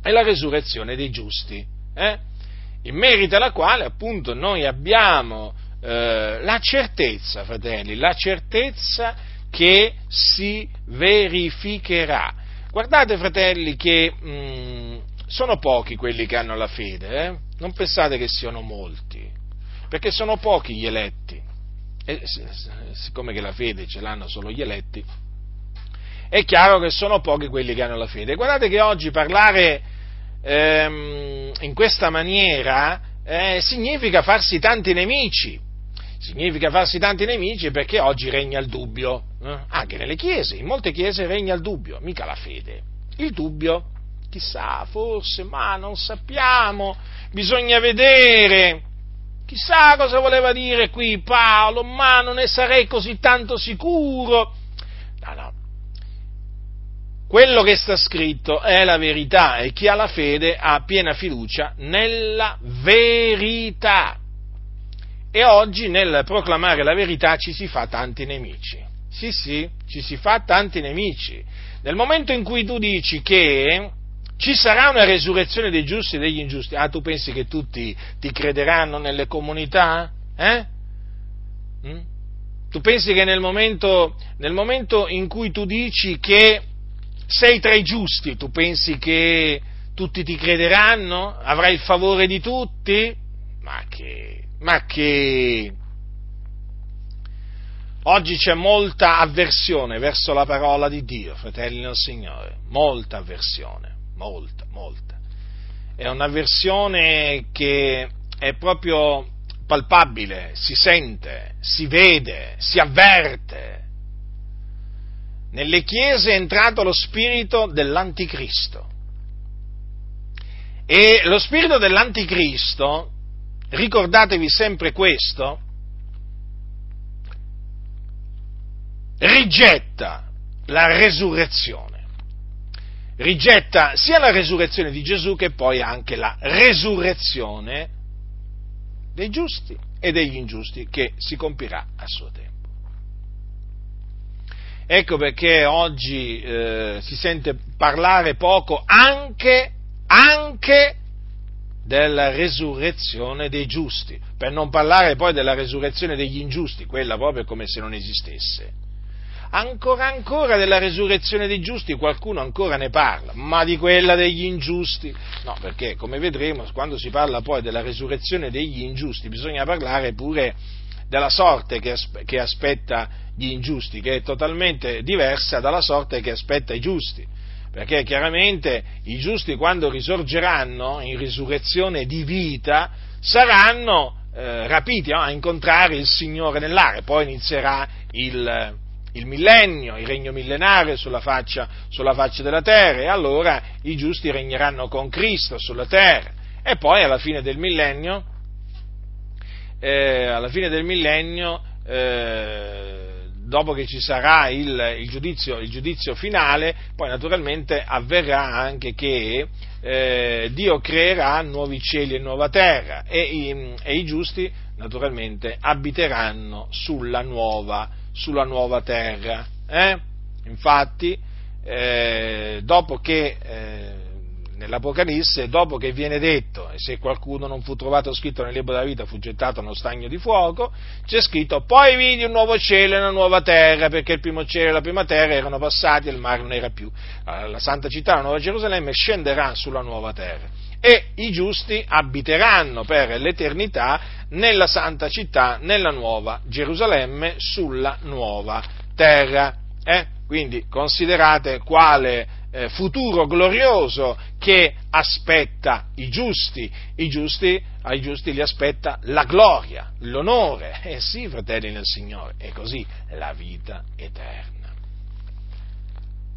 è la resurrezione dei giusti, eh? in merito alla quale, appunto, noi abbiamo eh, la certezza, fratelli, la certezza che si verificherà Guardate, fratelli, che mh, mm, sono pochi quelli che hanno la fede, eh? non pensate che siano molti, perché sono pochi gli eletti. E siccome che la fede ce l'hanno solo gli eletti, è chiaro che sono pochi quelli che hanno la fede. Guardate che oggi parlare ehm, in questa maniera eh, significa farsi tanti nemici, significa farsi tanti nemici perché oggi regna il dubbio, eh? anche nelle chiese, in molte chiese regna il dubbio, mica la fede, il dubbio, chissà, forse, ma non sappiamo, bisogna vedere, chissà cosa voleva dire qui Paolo, ma non ne sarei così tanto sicuro. No, no, quello che sta scritto è la verità e chi ha la fede ha piena fiducia nella verità. E oggi nel proclamare la verità ci si fa tanti nemici. Sì, sì, ci si fa tanti nemici. Nel momento in cui tu dici che ci sarà una resurrezione dei giusti e degli ingiusti, ah, tu pensi che tutti ti crederanno nelle comunità? Eh? Mm? Tu pensi che nel momento, nel momento in cui tu dici che sei tra i giusti, tu pensi che tutti ti crederanno? Avrai il favore di tutti? Ma che, ma che... Oggi c'è molta avversione verso la parola di Dio, fratelli del Signore, molta avversione, molta, molta. È un'avversione che è proprio palpabile, si sente, si vede, si avverte, nelle chiese è entrato lo spirito dell'anticristo. E lo spirito dell'anticristo, ricordatevi sempre questo, rigetta la resurrezione. Rigetta sia la resurrezione di Gesù che poi anche la resurrezione dei giusti e degli ingiusti che si compirà a suo tempo. Ecco perché oggi eh, si sente parlare poco anche, anche della resurrezione dei giusti, per non parlare poi della resurrezione degli ingiusti, quella proprio come se non esistesse. Ancora ancora della resurrezione dei giusti qualcuno ancora ne parla, ma di quella degli ingiusti no, perché come vedremo quando si parla poi della resurrezione degli ingiusti bisogna parlare pure della sorte che, che aspetta gli ingiusti, che è totalmente diversa dalla sorte che aspetta i giusti. Perché chiaramente i giusti quando risorgeranno in risurrezione di vita saranno eh, rapiti no? a incontrare il Signore nell'aria, poi inizierà il, il millennio, il regno millenario sulla faccia, sulla faccia, della terra e allora i giusti regneranno con Cristo sulla terra e poi alla fine del millennio eh, alla fine del millennio, eh, dopo che ci sarà il, il, giudizio, il, giudizio, finale, poi naturalmente avverrà anche che eh, Dio creerà nuovi cieli e nuova terra e i, e i giusti naturalmente abiteranno sulla nuova, sulla nuova terra. Eh? Infatti, eh, dopo che eh, nell'Apocalisse, dopo che viene detto, e se qualcuno non fu trovato scritto nel libro della vita fu gettato nello stagno di fuoco, c'è scritto, poi vidi un nuovo cielo e una nuova terra, perché il primo cielo e la prima terra erano passati e il mare non era più. La Santa Città, la Nuova Gerusalemme, scenderà sulla nuova terra e i giusti abiteranno per l'eternità nella Santa Città, nella Nuova Gerusalemme, sulla nuova terra. Eh? Quindi considerate quale eh, futuro glorioso che aspetta i giusti. I giusti, ai giusti li aspetta la gloria, l'onore. Eh sì, fratelli nel Signore, è così, la vita eterna.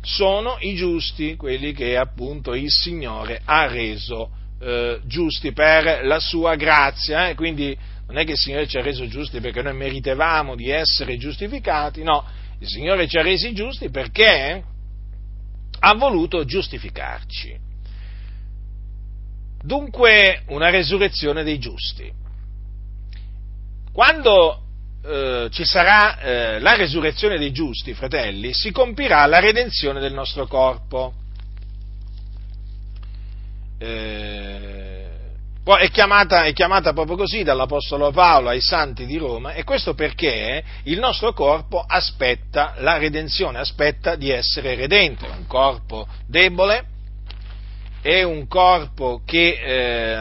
Sono i giusti quelli che appunto il Signore ha reso eh, giusti per la sua grazia, eh? quindi non è che il Signore ci ha reso giusti perché noi meritevamo di essere giustificati, no, il Signore ci ha resi giusti perché ha voluto giustificarci. Dunque una resurrezione dei giusti. Quando eh, ci sarà eh, la resurrezione dei giusti, fratelli, si compirà la redenzione del nostro corpo. Eh, è chiamata, è chiamata, proprio così dall'Apostolo Paolo ai santi di Roma e questo perché il nostro corpo aspetta la redenzione, aspetta di essere redento, è un corpo debole, è un corpo che eh,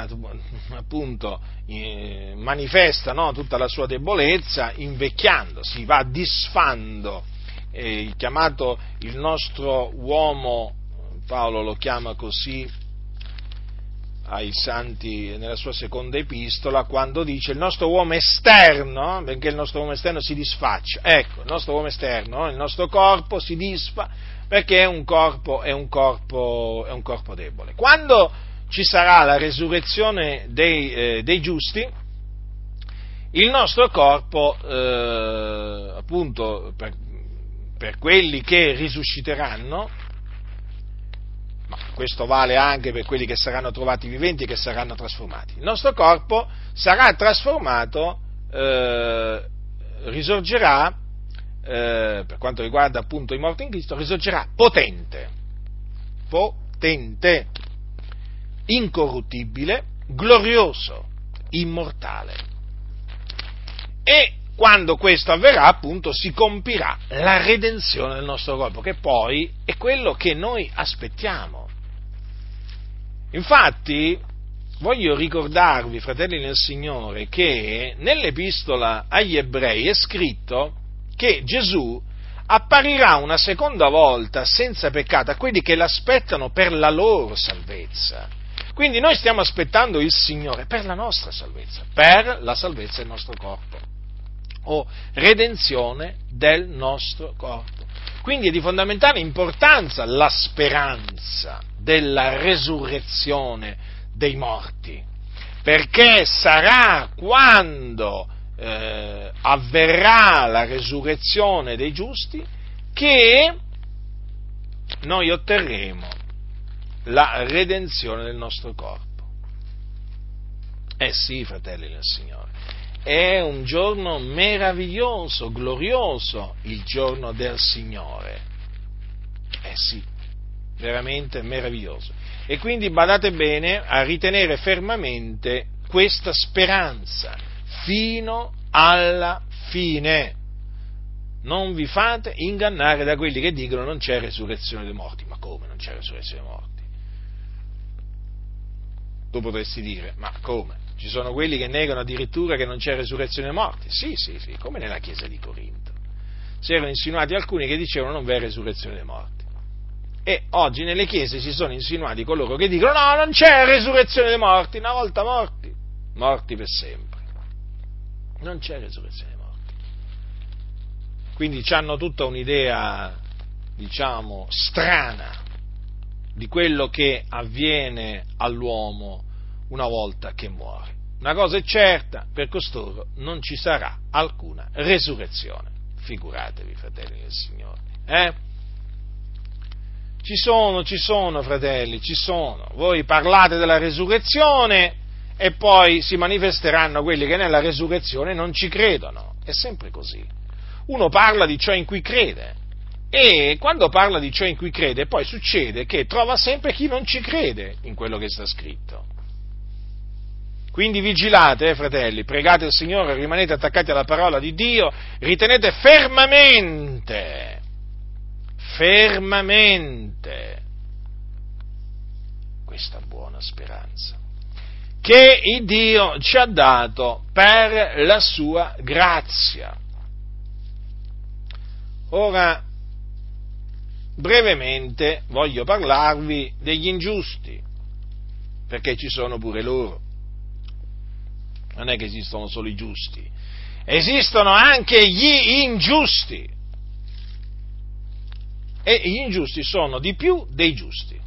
appunto eh, manifesta no, tutta la sua debolezza invecchiando, si va disfando, eh, chiamato il nostro uomo, Paolo lo chiama così, ai santi nella sua seconda epistola quando dice il nostro uomo esterno, benché il nostro uomo esterno si disfaccia, ecco, il nostro uomo esterno, il nostro corpo si disfa perché è un corpo, è un corpo, è un corpo debole. Quando ci sarà la resurrezione dei, eh, dei giusti, il nostro corpo, eh, appunto, per, per quelli che risusciteranno, ma questo vale anche per quelli che saranno trovati viventi e che saranno trasformati. Il nostro corpo sarà trasformato, eh, risorgerà, eh, per quanto riguarda appunto i morti in Cristo, risorgerà potente, potente, incorruttibile, glorioso, immortale. E quando questo avverrà, appunto, si compirà la redenzione del nostro corpo, che poi è quello che noi aspettiamo. Infatti, voglio ricordarvi, fratelli nel Signore, che nell'epistola agli ebrei è scritto che Gesù apparirà una seconda volta senza peccato a quelli che l'aspettano per la loro salvezza. Quindi noi stiamo aspettando il Signore per la nostra salvezza, per la salvezza del nostro corpo o redenzione del nostro corpo. Quindi è di fondamentale importanza la speranza della resurrezione dei morti, perché sarà quando eh, avverrà la resurrezione dei giusti che noi otterremo la redenzione del nostro corpo. Eh sì, fratelli del Signore è un giorno meraviglioso, glorioso, il giorno del Signore. Eh sì, veramente meraviglioso. E quindi badate bene a ritenere fermamente questa speranza fino alla fine. Non vi fate ingannare da quelli che dicono non c'è resurrezione dei morti. Ma come non c'è resurrezione dei morti? Tu potresti dire, ma come? Ci sono quelli che negano addirittura che non c'è resurrezione dei morti. Sì, sì, sì, come nella chiesa di Corinto. Si erano insinuati alcuni che dicevano non v'è resurrezione dei morti. E oggi nelle chiese si sono insinuati coloro che dicono no, non c'è resurrezione dei morti, una volta morti, morti per sempre. Non c'è resurrezione dei morti. Quindi hanno tutta un'idea, diciamo, strana di quello che avviene all'uomo una volta che muore. Una cosa è certa, per costoro non ci sarà alcuna resurrezione. Figuratevi, fratelli del Signore. Eh? Ci sono, ci sono, fratelli, ci sono. Voi parlate della resurrezione e poi si manifesteranno quelli che nella resurrezione non ci credono. È sempre così. Uno parla di ciò in cui crede e quando parla di ciò in cui crede poi succede che trova sempre chi non ci crede in quello che sta scritto. Quindi vigilate, eh, fratelli, pregate il Signore, rimanete attaccati alla parola di Dio, ritenete fermamente, fermamente questa buona speranza che il Dio ci ha dato per la sua grazia. Ora, brevemente voglio parlarvi degli ingiusti, perché ci sono pure loro non è che esistono solo i giusti, esistono anche gli ingiusti. E gli ingiusti sono di più dei giusti.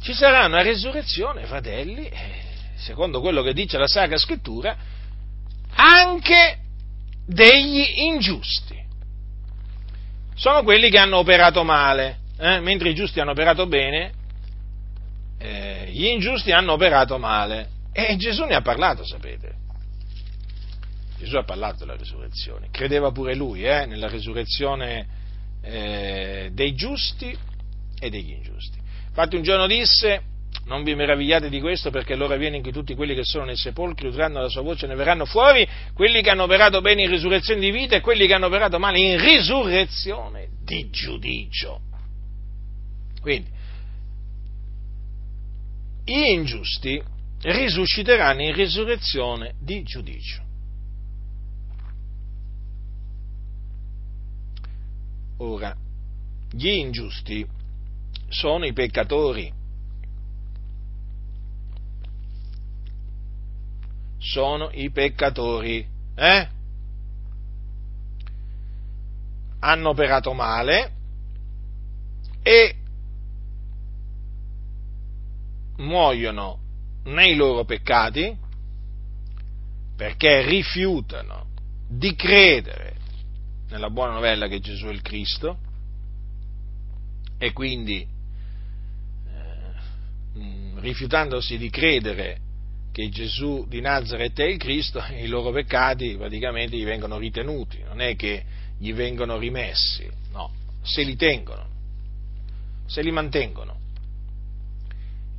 Ci sarà una resurrezione, fratelli, secondo quello che dice la Sacra Scrittura, anche degli ingiusti. Sono quelli che hanno operato male, eh? mentre i giusti hanno operato bene, eh, gli ingiusti hanno operato male. E Gesù ne ha parlato, sapete. Gesù ha parlato della risurrezione. Credeva pure lui eh, nella risurrezione eh, dei giusti e degli ingiusti. Infatti un giorno disse, non vi meravigliate di questo perché l'ora viene in cui tutti quelli che sono nei sepolcri udranno la sua voce e ne verranno fuori, quelli che hanno operato bene in risurrezione di vita e quelli che hanno operato male in risurrezione di giudicio. Quindi, gli ingiusti risusciteranno in risurrezione di giudizio. Ora, gli ingiusti sono i peccatori, sono i peccatori, eh? Hanno operato male e muoiono nei loro peccati perché rifiutano di credere nella buona novella che Gesù è il Cristo e quindi eh, mm, rifiutandosi di credere che Gesù di Nazareth è il Cristo, i loro peccati praticamente gli vengono ritenuti, non è che gli vengono rimessi, no, se li tengono, se li mantengono.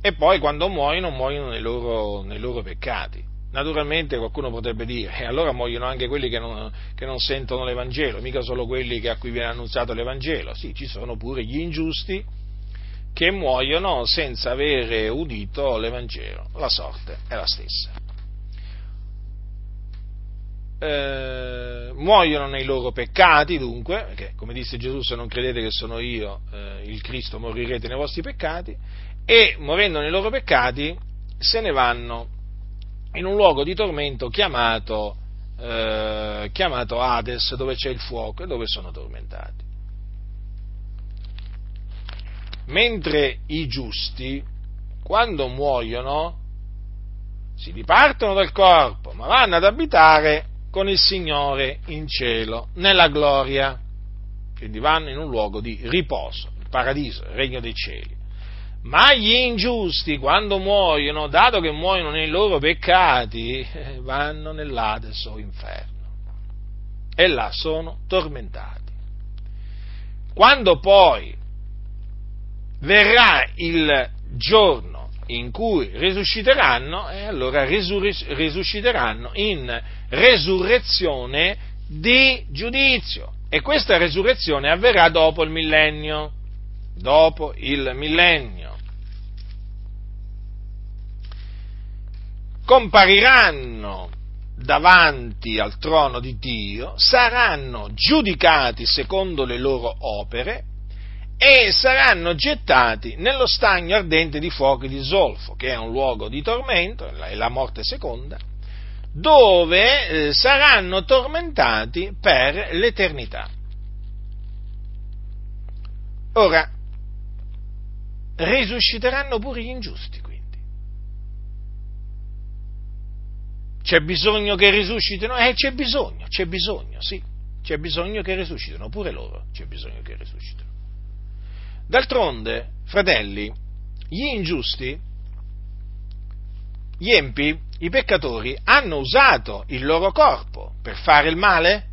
E poi quando muoiono, muoiono nei loro, nei loro peccati. Naturalmente qualcuno potrebbe dire, e allora muoiono anche quelli che non, che non, sentono l'Evangelo, mica solo quelli a cui viene annunziato l'Evangelo, sì, ci sono pure gli ingiusti che muoiono senza avere udito l'Evangelo, la sorte è la stessa. Eh, muoiono nei loro peccati, dunque, perché come disse Gesù, se non credete che sono io eh, il Cristo, morirete nei vostri peccati, e morendo nei loro peccati se ne vanno in un luogo di tormento chiamato, eh, chiamato Hades, dove c'è il fuoco e dove sono tormentati. Mentre i giusti, quando muoiono, si dipartono dal corpo, ma vanno ad abitare con il Signore in cielo, nella gloria. Quindi vanno in un luogo di riposo, il paradiso, il regno dei cieli. Ma gli ingiusti, quando muoiono, dato che muoiono nei loro peccati, eh, vanno nell'Ades o inferno. E là sono tormentati. Quando poi verrà il giorno in cui risusciteranno, e allora risusciteranno in resurrezione di giudizio. E questa resurrezione avverrà dopo il millennio. Dopo il millennio. compariranno davanti al trono di Dio, saranno giudicati secondo le loro opere e saranno gettati nello stagno ardente di fuoco e di zolfo, che è un luogo di tormento, è la morte seconda, dove eh, saranno tormentati per l'eternità. Ora, risusciteranno pure gli ingiusti. C'è bisogno che risuscitino? Eh, c'è bisogno, c'è bisogno, sì, c'è bisogno che risuscitino, pure loro c'è bisogno che risuscitino. D'altronde, fratelli, gli ingiusti, gli empi, i peccatori hanno usato il loro corpo per fare il male?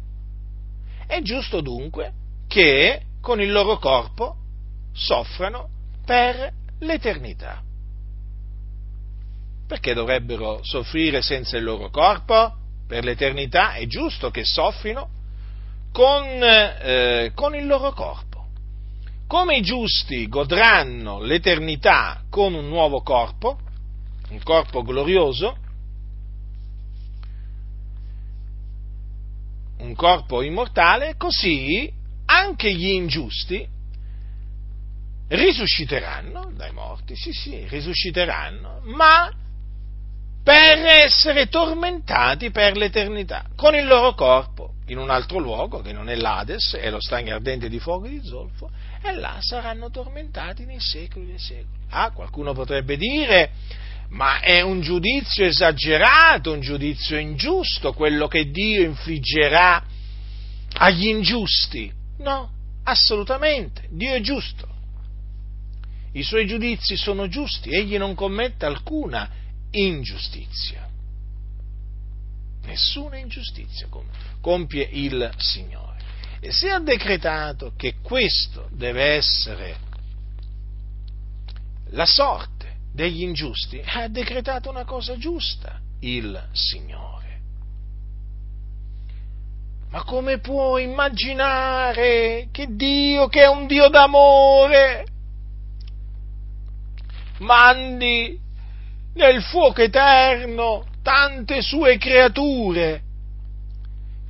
È giusto dunque che con il loro corpo soffrano per l'eternità. Perché dovrebbero soffrire senza il loro corpo? Per l'eternità è giusto che soffrino con, eh, con il loro corpo. Come i giusti godranno l'eternità con un nuovo corpo, un corpo glorioso, un corpo immortale, così anche gli ingiusti risusciteranno dai morti, sì sì, risusciteranno, ma per essere tormentati per l'eternità, con il loro corpo, in un altro luogo, che non è l'Ades, è lo stagno ardente di fuoco e di zolfo, e là saranno tormentati nei secoli dei secoli. Ah, qualcuno potrebbe dire, ma è un giudizio esagerato, un giudizio ingiusto, quello che Dio infliggerà agli ingiusti. No, assolutamente, Dio è giusto. I suoi giudizi sono giusti, egli non commette alcuna ingiustizia. Nessuna ingiustizia compie il Signore. E se ha decretato che questo deve essere la sorte degli ingiusti, ha decretato una cosa giusta il Signore. Ma come può immaginare che Dio, che è un Dio d'amore, mandi nel fuoco eterno tante sue creature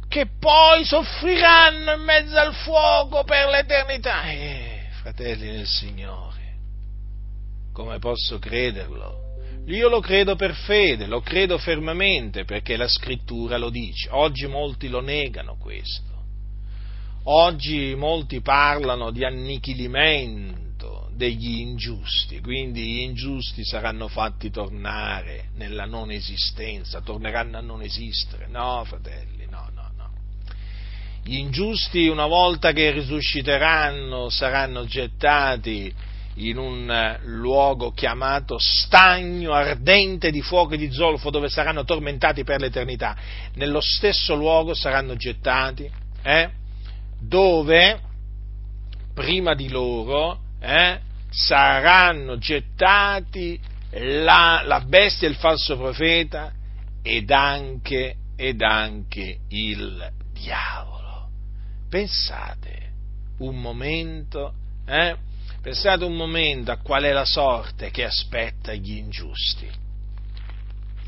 che poi soffriranno in mezzo al fuoco per l'eternità. Eh, fratelli del Signore, come posso crederlo? Io lo credo per fede, lo credo fermamente perché la scrittura lo dice. Oggi molti lo negano questo. Oggi molti parlano di annichilimento degli ingiusti, quindi gli ingiusti saranno fatti tornare nella non esistenza, torneranno a non esistere. No, fratelli, no, no, no. Gli ingiusti una volta che risusciteranno saranno gettati in un luogo chiamato stagno ardente di fuoco e di zolfo dove saranno tormentati per l'eternità. Nello stesso luogo saranno gettati, eh, dove prima di loro eh, saranno gettati la, la, bestia il falso profeta ed anche, ed anche il diavolo. Pensate un momento, eh, Pensate un momento a qual è la sorte che aspetta gli ingiusti.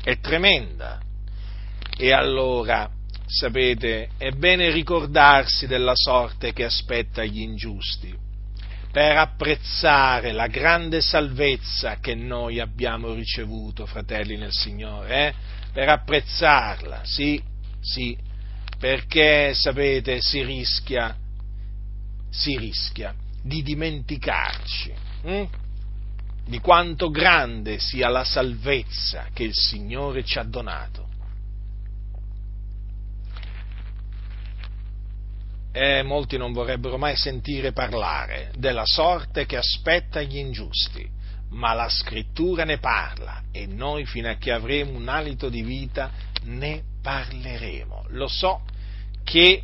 È tremenda. E allora, sapete, è bene ricordarsi della sorte che aspetta gli ingiusti per apprezzare la grande salvezza che noi abbiamo ricevuto, fratelli nel Signore, eh? per apprezzarla, sì, sì, perché sapete, si rischia, si rischia di dimenticarci hm? di quanto grande sia la salvezza che il Signore ci ha donato. E molti non vorrebbero mai sentire parlare della sorte che aspetta gli ingiusti, ma la scrittura ne parla e noi fino a che avremo un alito di vita ne parleremo. Lo so che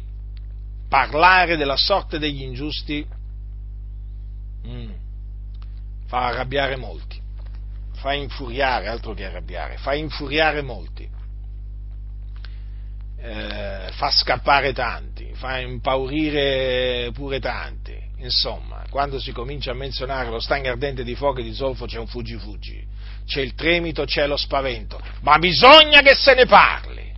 parlare della sorte degli ingiusti mm, fa arrabbiare molti, fa infuriare, altro che arrabbiare, fa infuriare molti, eh, fa scappare tanti, fa impaurire pure tanti. Insomma, quando si comincia a menzionare lo stagno ardente di fuoco e di zolfo c'è un fuggi-fuggi, c'è il tremito, c'è lo spavento, ma bisogna che se ne parli,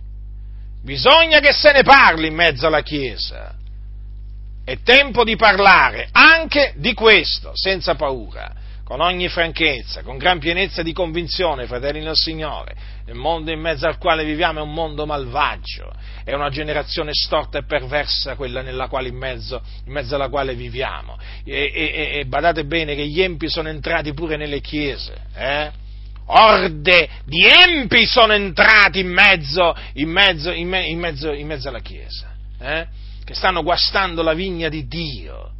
bisogna che se ne parli in mezzo alla Chiesa. È tempo di parlare anche di questo, senza paura, con ogni franchezza, con gran pienezza di convinzione, fratelli del Signore. Il mondo in mezzo al quale viviamo è un mondo malvagio, è una generazione storta e perversa quella nella quale in mezzo, in mezzo alla quale viviamo. E, e, e, badate bene che gli empi sono entrati pure nelle chiese, eh? Orde di empi sono entrati in mezzo, in mezzo, in me, mezzo alla chiesa. Eh? che stanno guastando la vigna di Dio.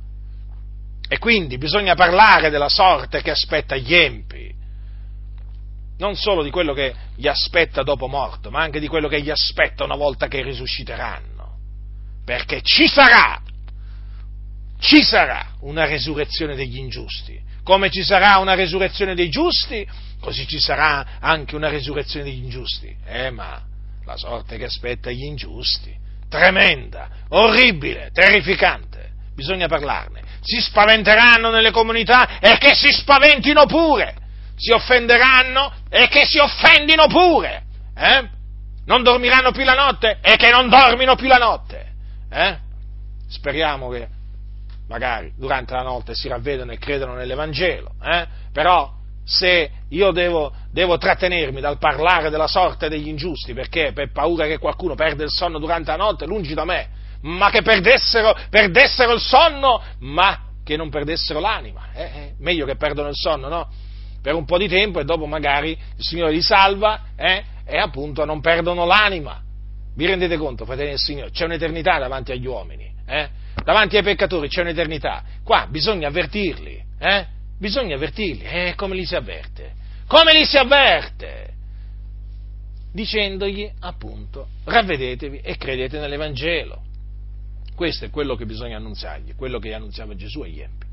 E quindi bisogna parlare della sorte che aspetta gli empi, non solo di quello che gli aspetta dopo morto, ma anche di quello che gli aspetta una volta che risusciteranno. Perché ci sarà, ci sarà una resurrezione degli ingiusti. Come ci sarà una resurrezione dei giusti, così ci sarà anche una resurrezione degli ingiusti. Eh, ma la sorte che aspetta gli ingiusti tremenda, orribile, terrificante. Bisogna parlarne. Si spaventeranno nelle comunità e che si spaventino pure. Si offenderanno e che si offendino pure. Eh? Non dormiranno più la notte e che non dormino più la notte. Eh? Speriamo che magari durante la notte si ravvedano e credano nell'Evangelo, eh? però se io devo, devo, trattenermi dal parlare della sorte degli ingiusti, perché per paura che qualcuno perde il sonno durante la notte, lungi da me, ma che perdessero, perdessero il sonno, ma che non perdessero l'anima. Eh, eh, meglio che perdono il sonno, no? Per un po' di tempo e dopo magari il Signore li salva eh, e appunto non perdono l'anima. Vi rendete conto, fratelli del Signore? C'è un'eternità davanti agli uomini, eh? davanti ai peccatori c'è un'eternità. Qua bisogna avvertirli, eh? Bisogna avvertirli. Eh, come li si avverte? Come li si avverte? Dicendogli appunto, ravvedetevi e credete nell'Evangelo. Questo è quello che bisogna annunziargli, quello che annunziava Gesù agli empi.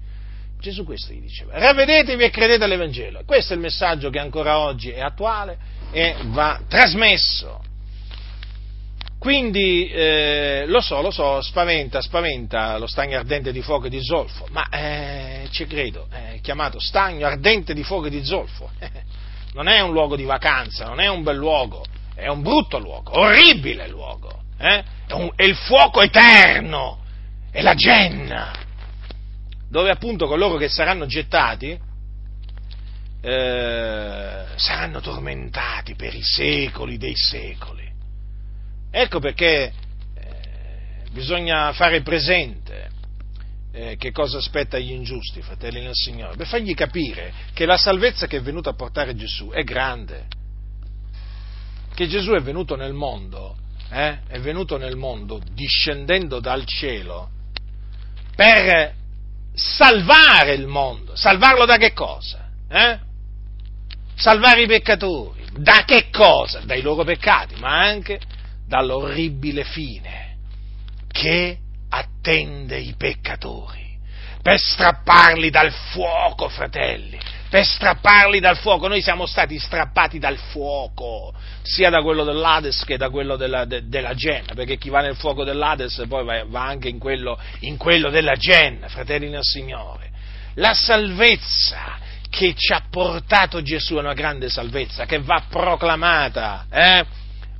Gesù questo gli diceva, ravvedetevi e credete all'Evangelo. Questo è il messaggio che ancora oggi è attuale e va trasmesso quindi eh, lo so, lo so, spaventa, spaventa lo stagno ardente di fuoco e di zolfo, ma eh, ci credo, è chiamato stagno ardente di fuoco e di zolfo. non è un luogo di vacanza, non è un bel luogo, è un brutto luogo, orribile luogo. Eh? È, il fuoco eterno, è la genna, dove appunto coloro che saranno gettati eh, saranno tormentati per i secoli dei secoli. Ecco perché eh, bisogna fare presente eh, che cosa aspetta agli ingiusti, fratelli del Signore, per fargli capire che la salvezza che è venuta a portare Gesù è grande, che Gesù è venuto nel mondo, eh, è venuto nel mondo discendendo dal cielo per salvare il mondo, salvarlo da che cosa? Eh? Salvare i peccatori, da che cosa? Dai loro peccati, ma anche dall'orribile fine che attende i peccatori, per strapparli dal fuoco, fratelli, per strapparli dal fuoco. Noi siamo stati strappati dal fuoco, sia da quello dell'Ades che da quello della, de, della Genna, perché chi va nel fuoco dell'Ades poi va, va anche in quello, in quello della Genna, fratelli nel Signore. La salvezza che ci ha portato Gesù è una grande salvezza che va proclamata, eh?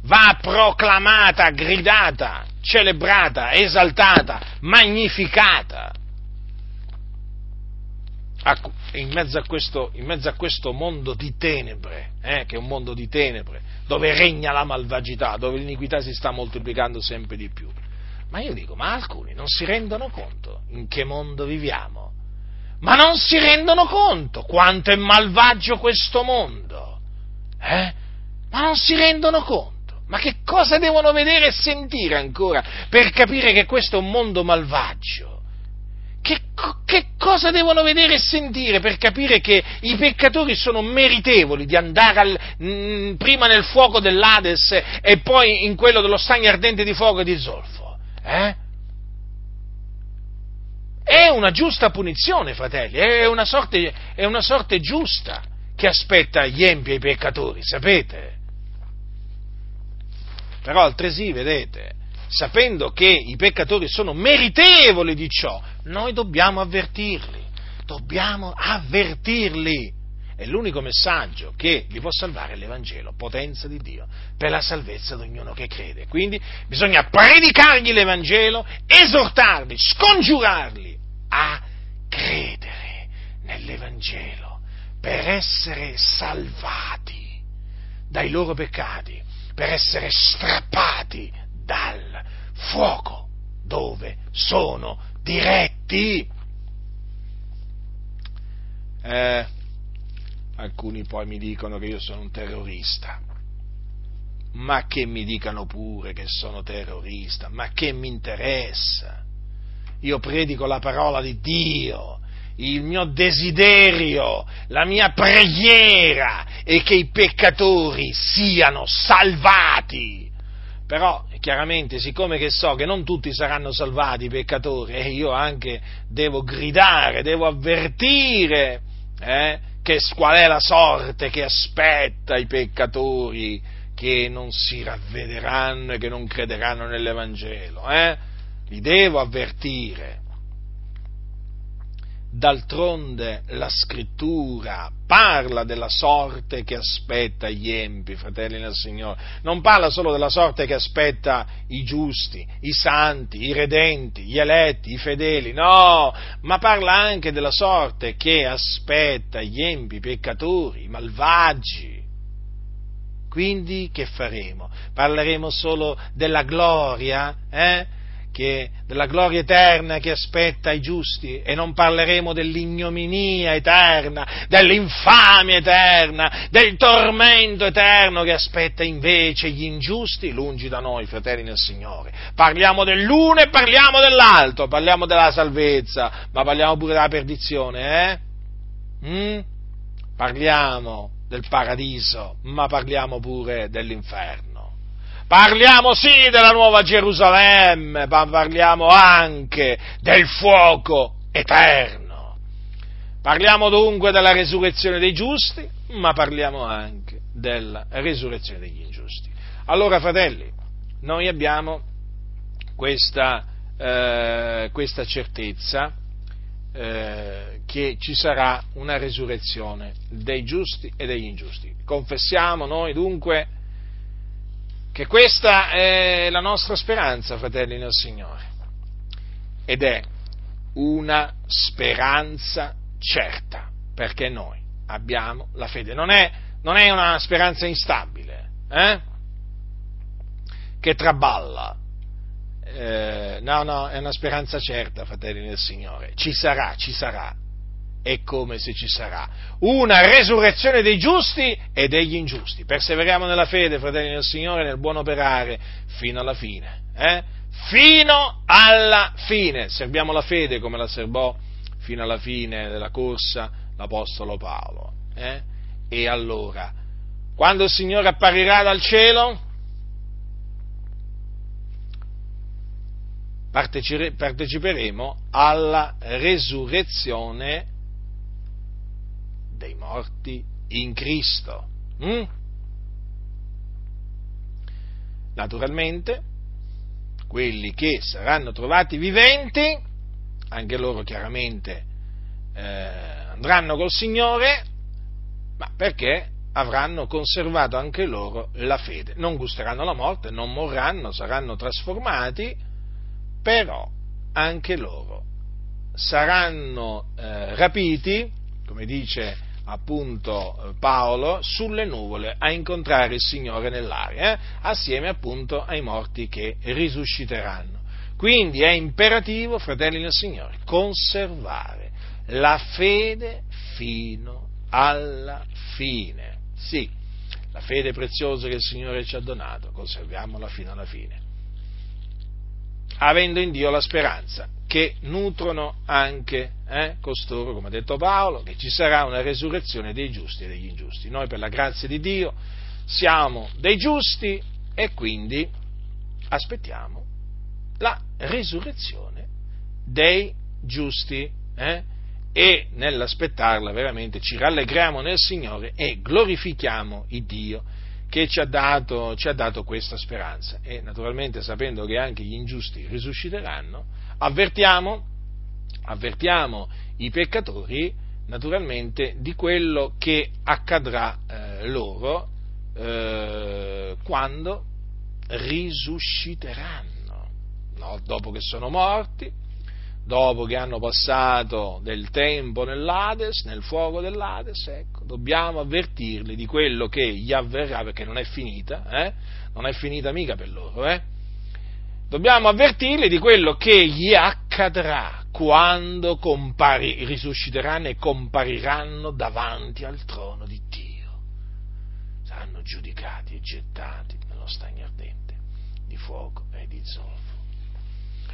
va proclamata, gridata, celebrata, esaltata, magnificata. In mezzo, questo, in mezzo a questo, mondo di tenebre, eh, che è un mondo di tenebre, dove regna la malvagità, dove l'iniquità si sta moltiplicando sempre di più. Ma io dico, ma alcuni non si rendono conto in che mondo viviamo? Ma non si rendono conto quanto è malvagio questo mondo? Eh? Ma non si rendono conto? Ma che cosa devono vedere e sentire ancora per capire che questo è un mondo malvagio? Che, che, cosa devono vedere e sentire per capire che i peccatori sono meritevoli di andare al, mh, mm, prima nel fuoco dell'Ades e poi in quello dello stagno ardente di fuoco e di zolfo? Eh? È una giusta punizione, fratelli, è una sorte, è una sorte giusta che aspetta gli empi e i peccatori, sapete? Però altresì, vedete, sapendo che i peccatori sono meritevoli di ciò, noi dobbiamo avvertirli, dobbiamo avvertirli. È l'unico messaggio che li può salvare l'Evangelo, potenza di Dio, per la salvezza di ognuno che crede. Quindi bisogna predicargli l'Evangelo, esortarli, scongiurarli a credere nell'Evangelo per essere salvati dai loro peccati per essere strappati dal fuoco dove sono diretti. Eh, alcuni poi mi dicono che io sono un terrorista, ma che mi dicano pure che sono terrorista, ma che mi interessa? Io predico la parola di Dio, il mio desiderio, la mia preghiera è che i peccatori siano salvati. Però chiaramente, siccome che so che non tutti saranno salvati i peccatori, e io anche devo gridare, devo avvertire eh, che, qual è la sorte che aspetta i peccatori che non si ravvederanno e che non crederanno nell'Evangelo. Eh? Li devo avvertire. D'altronde la scrittura parla della sorte che aspetta gli empi, fratelli del Signore. Non parla solo della sorte che aspetta i giusti, i santi, i redenti, gli eletti, i fedeli, no, ma parla anche della sorte che aspetta gli empi, i peccatori, i malvagi. Quindi che faremo? Parleremo solo della gloria? Eh? Che, della gloria eterna che aspetta i giusti e non parleremo dell'ignominia eterna, dell'infamia eterna, del tormento eterno che aspetta invece gli ingiusti, lungi da noi, fratelli nel Signore. Parliamo dell'uno e parliamo dell'altro, parliamo della salvezza, ma parliamo pure della perdizione, eh? Mm? Parliamo del paradiso, ma parliamo pure dell'inferno. Parliamo sì della nuova Gerusalemme, ma parliamo anche del fuoco eterno. Parliamo dunque della resurrezione dei giusti, ma parliamo anche della resurrezione degli ingiusti. Allora, fratelli, noi abbiamo questa, eh, questa certezza eh, che ci sarà una resurrezione dei giusti e degli ingiusti. Confessiamo noi dunque che questa è la nostra speranza, fratelli nel Signore, ed è una speranza certa, perché noi abbiamo la fede. Non è, non è una speranza instabile, eh? che traballa. Eh, no, no, è una speranza certa, fratelli del Signore. Ci sarà, ci sarà. È come se ci sarà una resurrezione dei giusti e degli ingiusti. Perseveriamo nella fede, fratelli del Signore, nel buon operare fino alla fine. Eh? Fino alla fine. Serviamo la fede come la serbò fino alla fine della corsa l'Apostolo Paolo. Eh? E allora, quando il Signore apparirà dal cielo, parteciperemo alla resurrezione dei morti in Cristo. Mm? Naturalmente, quelli che saranno trovati viventi, anche loro chiaramente eh, andranno col Signore, ma perché avranno conservato anche loro la fede. Non gusteranno la morte, non morranno, saranno trasformati, però anche loro saranno eh, rapiti, come dice appunto Paolo, sulle nuvole a incontrare il Signore nell'aria, eh, assieme appunto ai morti che risusciteranno. Quindi è imperativo, fratelli del Signore, conservare la fede fino alla fine. Sì, la fede preziosa che il Signore ci ha donato, conserviamola fino alla fine. Avendo in Dio la speranza che nutrono anche eh, costoro, come ha detto Paolo, che ci sarà una resurrezione dei giusti e degli ingiusti. Noi per la grazia di Dio siamo dei giusti e quindi aspettiamo la resurrezione dei giusti. Eh? E nell'aspettarla veramente ci rallegriamo nel Signore e glorifichiamo il Dio che ci ha, dato, ci ha dato questa speranza. E naturalmente sapendo che anche gli ingiusti risusciteranno, avvertiamo, avvertiamo i peccatori naturalmente di quello che accadrà eh, loro eh, quando risusciteranno no? dopo che sono morti, dopo che hanno passato del tempo nell'Ades, nel fuoco dell'Ades, ecco, dobbiamo avvertirli di quello che gli avverrà, perché non è finita, eh? non è finita mica per loro, eh? Dobbiamo avvertirli di quello che gli accadrà quando compari, risusciteranno e compariranno davanti al trono di Dio. Saranno giudicati e gettati nello stagno ardente di fuoco e di zolfo.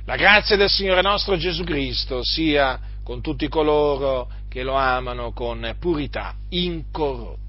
La grazia del Signore nostro Gesù Cristo sia con tutti coloro che lo amano con purità incorrotta.